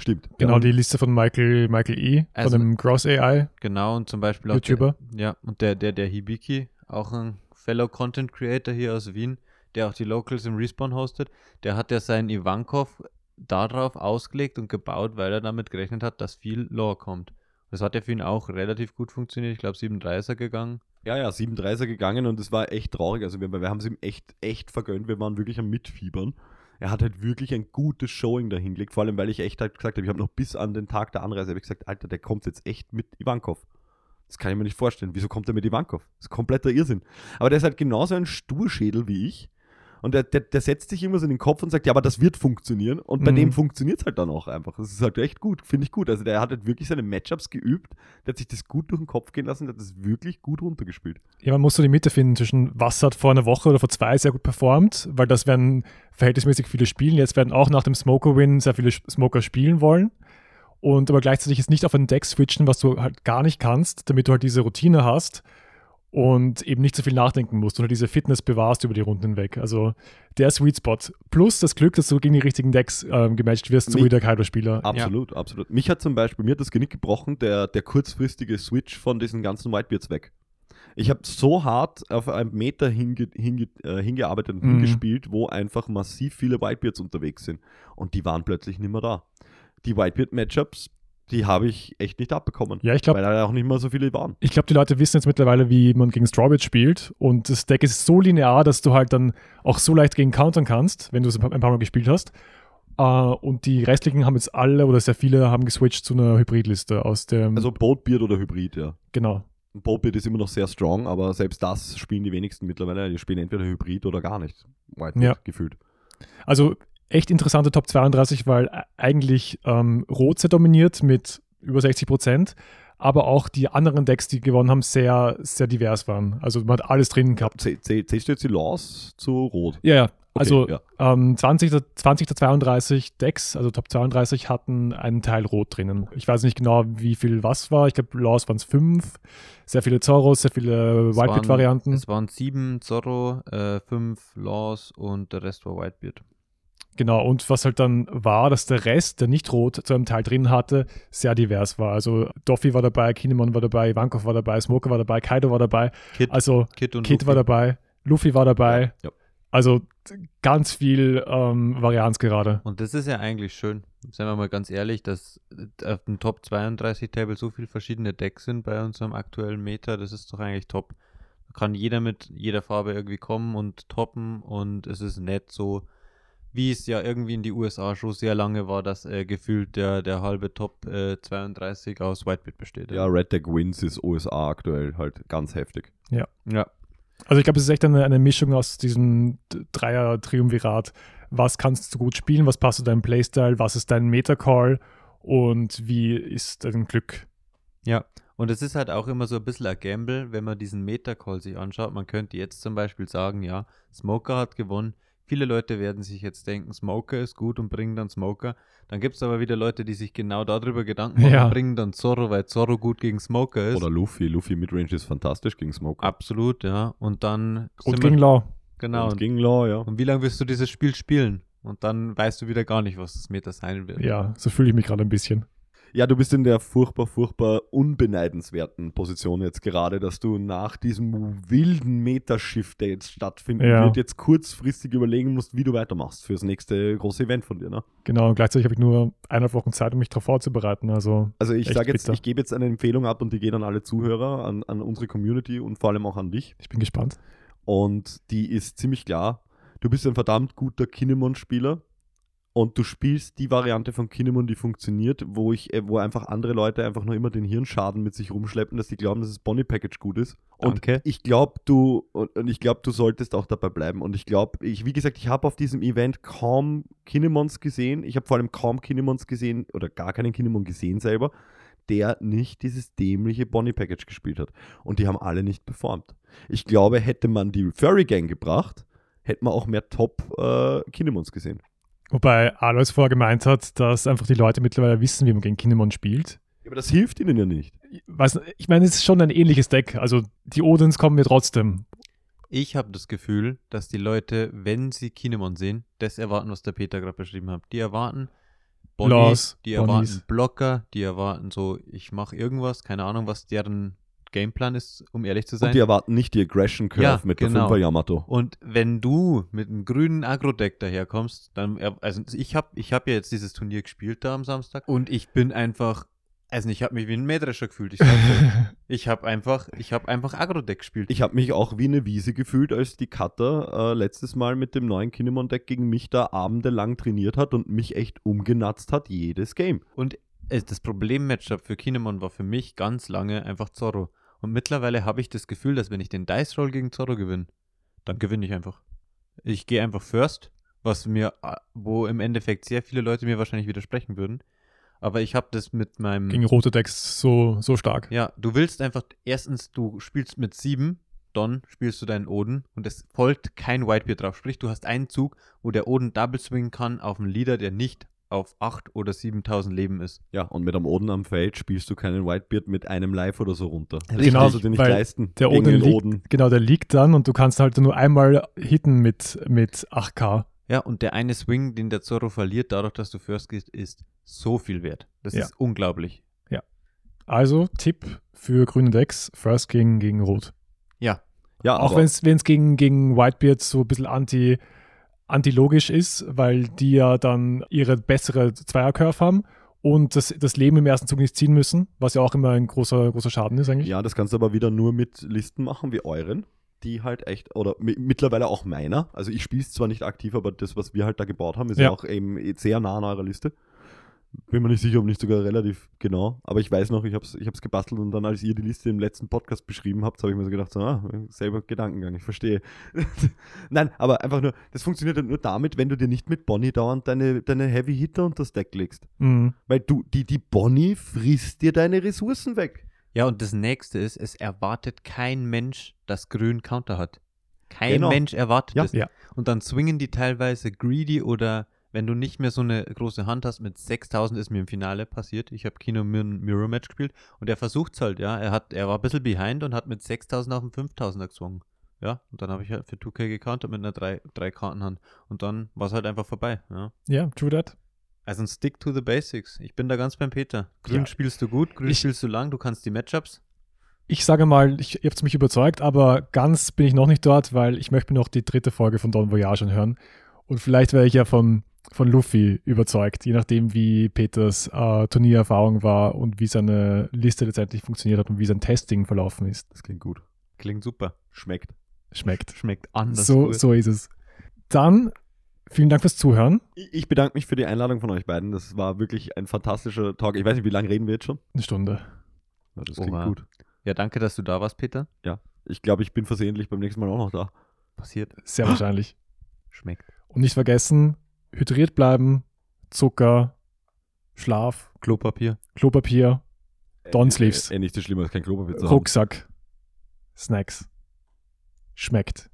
Stimmt. Genau, ja, die Liste von Michael, Michael E., Also- von dem Gross AI. Genau, und zum Beispiel auch YouTuber. Der, ja, und der, der, der Hibiki, auch ein Fellow Content Creator hier aus Wien, der auch die Locals im Respawn hostet, der hat ja seinen Ivankov darauf ausgelegt und gebaut, weil er damit gerechnet hat, dass viel Lore kommt. Das hat ja für ihn auch relativ gut funktioniert. Ich glaube, 37er gegangen. Ja, ja, 37er gegangen und es war echt traurig. Also wir, wir haben es ihm echt, echt vergönnt. Wir waren wirklich am Mitfiebern. Er hat halt wirklich ein gutes Showing dahingelegt, vor allem weil ich echt halt gesagt habe, ich habe noch bis an den Tag der Anreise hab ich gesagt, Alter, der kommt jetzt echt mit Ivankov. Das kann ich mir nicht vorstellen. Wieso kommt er mit Ivankov? Das ist kompletter Irrsinn. Aber der ist halt genauso ein Sturschädel wie ich. Und der, der, der setzt sich immer so in den Kopf und sagt, ja, aber das wird funktionieren. Und bei Mhm. dem funktioniert es halt dann auch einfach. Das ist halt echt gut, finde ich gut. Also der hat halt wirklich seine Matchups geübt, der hat sich das gut durch den Kopf gehen lassen, der hat das wirklich gut runtergespielt. Ja, man muss so die Mitte finden zwischen, was hat vor einer Woche oder vor zwei sehr gut performt, weil das werden verhältnismäßig viele spielen. Jetzt werden auch nach dem Smoker-Win sehr viele Smoker spielen wollen. Und aber gleichzeitig jetzt nicht auf ein Deck switchen, was du halt gar nicht kannst, damit du halt diese Routine hast und eben nicht so viel nachdenken musst oder diese Fitness bewahrst über die Runden hinweg. Also der Sweet Spot. Plus das Glück, dass du gegen die richtigen Decks ähm, gematcht wirst, so Mi- wie der Kaido-Spieler. Absolut, absolut. Mich hat zum Beispiel, mir hat das Genick gebrochen, der, der kurzfristige Switch von diesen ganzen Whitebeards weg. Ich habe so hart auf einem Meter hinge, hinge, äh, hingearbeitet und Mhm. hingespielt, wo einfach massiv viele Whitebeards unterwegs sind. Und die waren plötzlich nicht mehr da. Die Whitebeard-Matchups, die habe ich echt nicht abbekommen. Ja, ich glaube, weil da auch nicht mehr so viele waren. Ich glaube, die Leute wissen jetzt mittlerweile, wie man gegen Strawberry spielt. Und das Deck ist so linear, dass du halt dann auch so leicht gegen countern kannst, wenn du es ein paar Mal gespielt hast. Äh, und die restlichen haben jetzt alle oder sehr viele haben geswitcht zu einer Hybridliste aus dem. Also Boatbeard oder Hybrid, ja. genau. Boatbeard ist immer noch sehr strong, aber selbst das spielen die wenigsten mittlerweile. Die spielen entweder Hybrid oder gar nicht. Whitebeard Ja. gefühlt. Also echt interessante Top 32, weil e- eigentlich ähm, Rot sehr dominiert mit über 60 Prozent. Aber auch die anderen Decks, die gewonnen haben, sehr, sehr divers waren. Also man hat alles drin gehabt. Zäh- zäh- Zählst du jetzt die Laws zu Rot? Ja, ja. Also ja. ähm, 20, der, 20 der 32 Decks, also Top 32, hatten einen Teil Rot drinnen. Ich weiß nicht genau, wie viel was war. Ich glaube, Laws waren es fünf. Sehr viele Zorros, sehr viele Whitebeard-Varianten. Es waren sieben Zorro, äh, fünf Laws und der Rest war Whitebeard. Genau, und was halt dann war, dass der Rest, der nicht rot zu einem Teil drin hatte, sehr divers war. Also Doffy war dabei, Kinemon war dabei, Ivankov war dabei, Smoker war dabei, Kaido war dabei, Kid, also Kid Kid war dabei, Luffy war dabei. Ja. Also t- ganz viel ähm, Varianz gerade. Und das ist ja eigentlich schön. Seien wir mal ganz ehrlich, dass auf dem Top 32 Table so viele verschiedene Decks sind bei unserem aktuellen Meta, das ist doch eigentlich top. Da kann jeder mit jeder Farbe irgendwie kommen und toppen und es ist nett so, wie es ja irgendwie in die USA schon sehr lange war, dass äh, gefühlt der, der halbe Top äh, 32 aus Whitebeard besteht. Ja, Red Deck Wins ist USA aktuell halt ganz heftig. ja. Also ich glaube, es ist echt eine, eine Mischung aus diesem Dreier-Triumvirat. Was kannst du gut spielen, was passt zu deinem Playstyle, was ist dein Meta-Call und wie ist dein Glück? Ja, und es ist halt auch immer so ein bisschen ein Gamble, wenn man diesen Meta-Call sich anschaut. Man könnte jetzt zum Beispiel sagen, ja, Smoker hat gewonnen. Viele Leute werden sich jetzt denken, Smoker ist gut und bringen dann Smoker. Dann gibt es aber wieder Leute, die sich genau darüber Gedanken machen Ja. und bringen dann Zorro, weil Zorro gut gegen Smoker ist. Oder Luffy. Luffy Midrange ist fantastisch gegen Smoke. Absolut, ja. Und dann Und gegen Law. genau. Und Und, gegen Law, ja. und wie lange wirst du dieses Spiel spielen? Und dann weißt du wieder gar nicht, was das Meta sein wird. Ja, so fühle ich mich gerade ein bisschen. Ja, du bist in der furchtbar, furchtbar unbeneidenswerten Position jetzt gerade, dass du nach diesem wilden Metashift, der jetzt stattfinden Ja. wird, jetzt kurzfristig überlegen musst, wie du weitermachst fürs nächste große Event von dir. Ne? Genau, und gleichzeitig habe ich nur eineinhalb Wochen Zeit, um mich darauf vorzubereiten. Also Also ich sage jetzt, bitter. ich gebe jetzt eine Empfehlung ab und die geht an alle Zuhörer, an, an unsere Community und vor allem auch an dich. ich bin gespannt. Und die ist ziemlich klar. Du bist ein verdammt guter Kinemon-Spieler und du spielst die Variante von Kinemon, die funktioniert, wo ich, äh, wo einfach andere Leute einfach nur immer den Hirnschaden mit sich rumschleppen, dass die glauben, dass das Bonnie Package gut ist. Und Danke. ich glaube, du und, und ich glaube, du solltest auch dabei bleiben. Und ich glaube, ich, wie gesagt, ich habe auf diesem Event kaum Kinemons gesehen. Ich habe vor allem kaum Kinemons gesehen oder gar keinen Kinemon gesehen selber, der nicht dieses dämliche Bonnie Package gespielt hat. Und die haben alle nicht performt. Ich glaube, hätte man die Furry Gang gebracht, hätte man auch mehr Top äh, Kinemons gesehen. Wobei Alois vorher gemeint hat, dass einfach die Leute mittlerweile wissen, wie man gegen Kinemon spielt. Aber das hilft ihnen ja nicht. Ich, weiß, ich meine, es ist schon ein ähnliches Deck. Also die Odins kommen mir trotzdem. Ich habe das Gefühl, dass die Leute, wenn sie Kinemon sehen, das erwarten, was der Peter gerade beschrieben hat. Die erwarten Bonnie, Laws, die Bonnies. erwarten Blocker, die erwarten so, ich mache irgendwas, keine Ahnung, was deren Gameplan ist, um ehrlich zu sein. Und die erwarten nicht die Aggression Curve Ja, mit genau. der 5er Yamato. Und wenn du mit einem grünen Agro-Deck daherkommst, dann, er- also ich habe ich hab ja jetzt dieses Turnier gespielt da am Samstag und ich bin einfach, also ich habe mich wie ein Mähdrescher gefühlt. Ich, ich habe einfach, ich habe einfach Agro-Deck gespielt. Ich habe mich auch wie eine Wiese gefühlt, als die Cutter äh, letztes Mal mit dem neuen Kinemon-Deck gegen mich da abendelang trainiert hat und mich echt umgenatzt hat, jedes Game. Und äh, das Problem-Matchup für Kinemon war für mich ganz lange einfach Zorro. Und mittlerweile habe ich das Gefühl, dass wenn ich den Dice Roll gegen Zorro gewinne, dann gewinne ich einfach. Ich gehe einfach First, was mir, äh, wo im Endeffekt sehr viele Leute mir wahrscheinlich widersprechen würden. Aber ich habe das mit meinem. Gegen rote Decks so, so stark. Ja, du willst einfach, erstens, du spielst mit sieben, dann spielst du deinen Oden und es folgt kein Whitebeard drauf. Sprich, du hast einen Zug, wo der Oden Double swingen kann auf einen Leader, der nicht auf 8 oder 7000 Leben ist. Ja, und mit einem Oden am Feld spielst du keinen Whitebeard mit einem Live oder so runter. Das Genau, kannst du dir nicht leisten. Der gegen Oden den liegt, Oden. genau, der liegt dann und du kannst halt nur einmal hitten mit, mit 8k. Ja, und der eine Swing, den der Zorro verliert, dadurch, dass du First gehst, ist so viel wert. Das Ja. ist unglaublich. Also Tipp für grüne Decks, First King gegen Rot. Ja, Ja, Auch wenn es gegen, gegen Whitebeard so ein bisschen anti, antilogisch ist, weil die ja dann ihre bessere Zweier-Curve haben und das, das Leben im ersten Zug nicht ziehen müssen, was ja auch immer ein großer, großer Schaden ist eigentlich. Ja, das kannst du aber wieder nur mit Listen machen wie euren, die halt echt, oder mi- mittlerweile auch meiner. Also ich spiele es zwar nicht aktiv, aber das, was wir halt da gebaut haben, ist ja, Ja. auch eben sehr nah an eurer Liste. Bin mir nicht sicher, ob nicht sogar relativ genau, aber ich weiß noch, ich habe es ich hab's gebastelt und dann, als ihr die Liste im letzten Podcast beschrieben habt, habe ich mir so gedacht, so, ah, selber Gedankengang, ich verstehe. Nein, aber einfach nur, das funktioniert halt nur damit, wenn du dir nicht mit Bonnie dauernd deine, deine Heavy Hitter unter das Deck legst. Mhm. Weil du, die, die Bonnie frisst dir deine Ressourcen weg. Ja, und das nächste ist, es erwartet kein Mensch, dass Grün Counter hat. Kein Genau. Mensch erwartet Ja. es. Ja. Und dann swingen die teilweise greedy oder wenn du nicht mehr so eine große Hand hast, mit 6000 ist mir im Finale passiert. Ich habe Kino Mir- Mirror Match gespielt und er versucht halt, ja. Er, hat, er war ein bisschen behind und hat mit 6000 auf den 5000er gezwungen. Ja, und dann habe ich halt für 2K gecountert mit einer 3, drei Kartenhand. Und dann war es halt einfach vorbei. Ja. Ja, true that. Also ein Stick to the Basics. Ich bin da ganz beim Peter. Grün Ja. spielst du gut, grün Ich- spielst du lang, du kannst die Matchups. Ich sage mal, ich, ihr habt mich überzeugt, aber ganz bin ich noch nicht dort, weil ich möchte mir noch die dritte Folge von Don Voyage anhören. Und vielleicht werde ich ja von, von Luffy überzeugt, je nachdem, wie Peters äh, Turniererfahrung war und wie seine Liste letztendlich funktioniert hat und wie sein Testing verlaufen ist. Das klingt gut. Klingt super. Schmeckt. Schmeckt. Schmeckt anders. So, gut. so ist es. Dann vielen Dank fürs Zuhören. Ich bedanke mich für die Einladung von euch beiden. Das war wirklich ein fantastischer Talk. Ich weiß nicht, wie lange reden wir jetzt schon? Eine Stunde. Ja, das Oha. Ja, danke, dass du da warst, Peter. Ich glaube, ich bin versehentlich beim nächsten Mal auch noch da. Passiert. Sehr wahrscheinlich. Schmeckt. Und nicht vergessen, hydriert bleiben, Zucker, Schlaf, Klopapier. Klopapier, Donsleeves. Äh, äh, nicht so schlimm als kein Klopapier zu haben. Rucksack, Snacks. Schmeckt.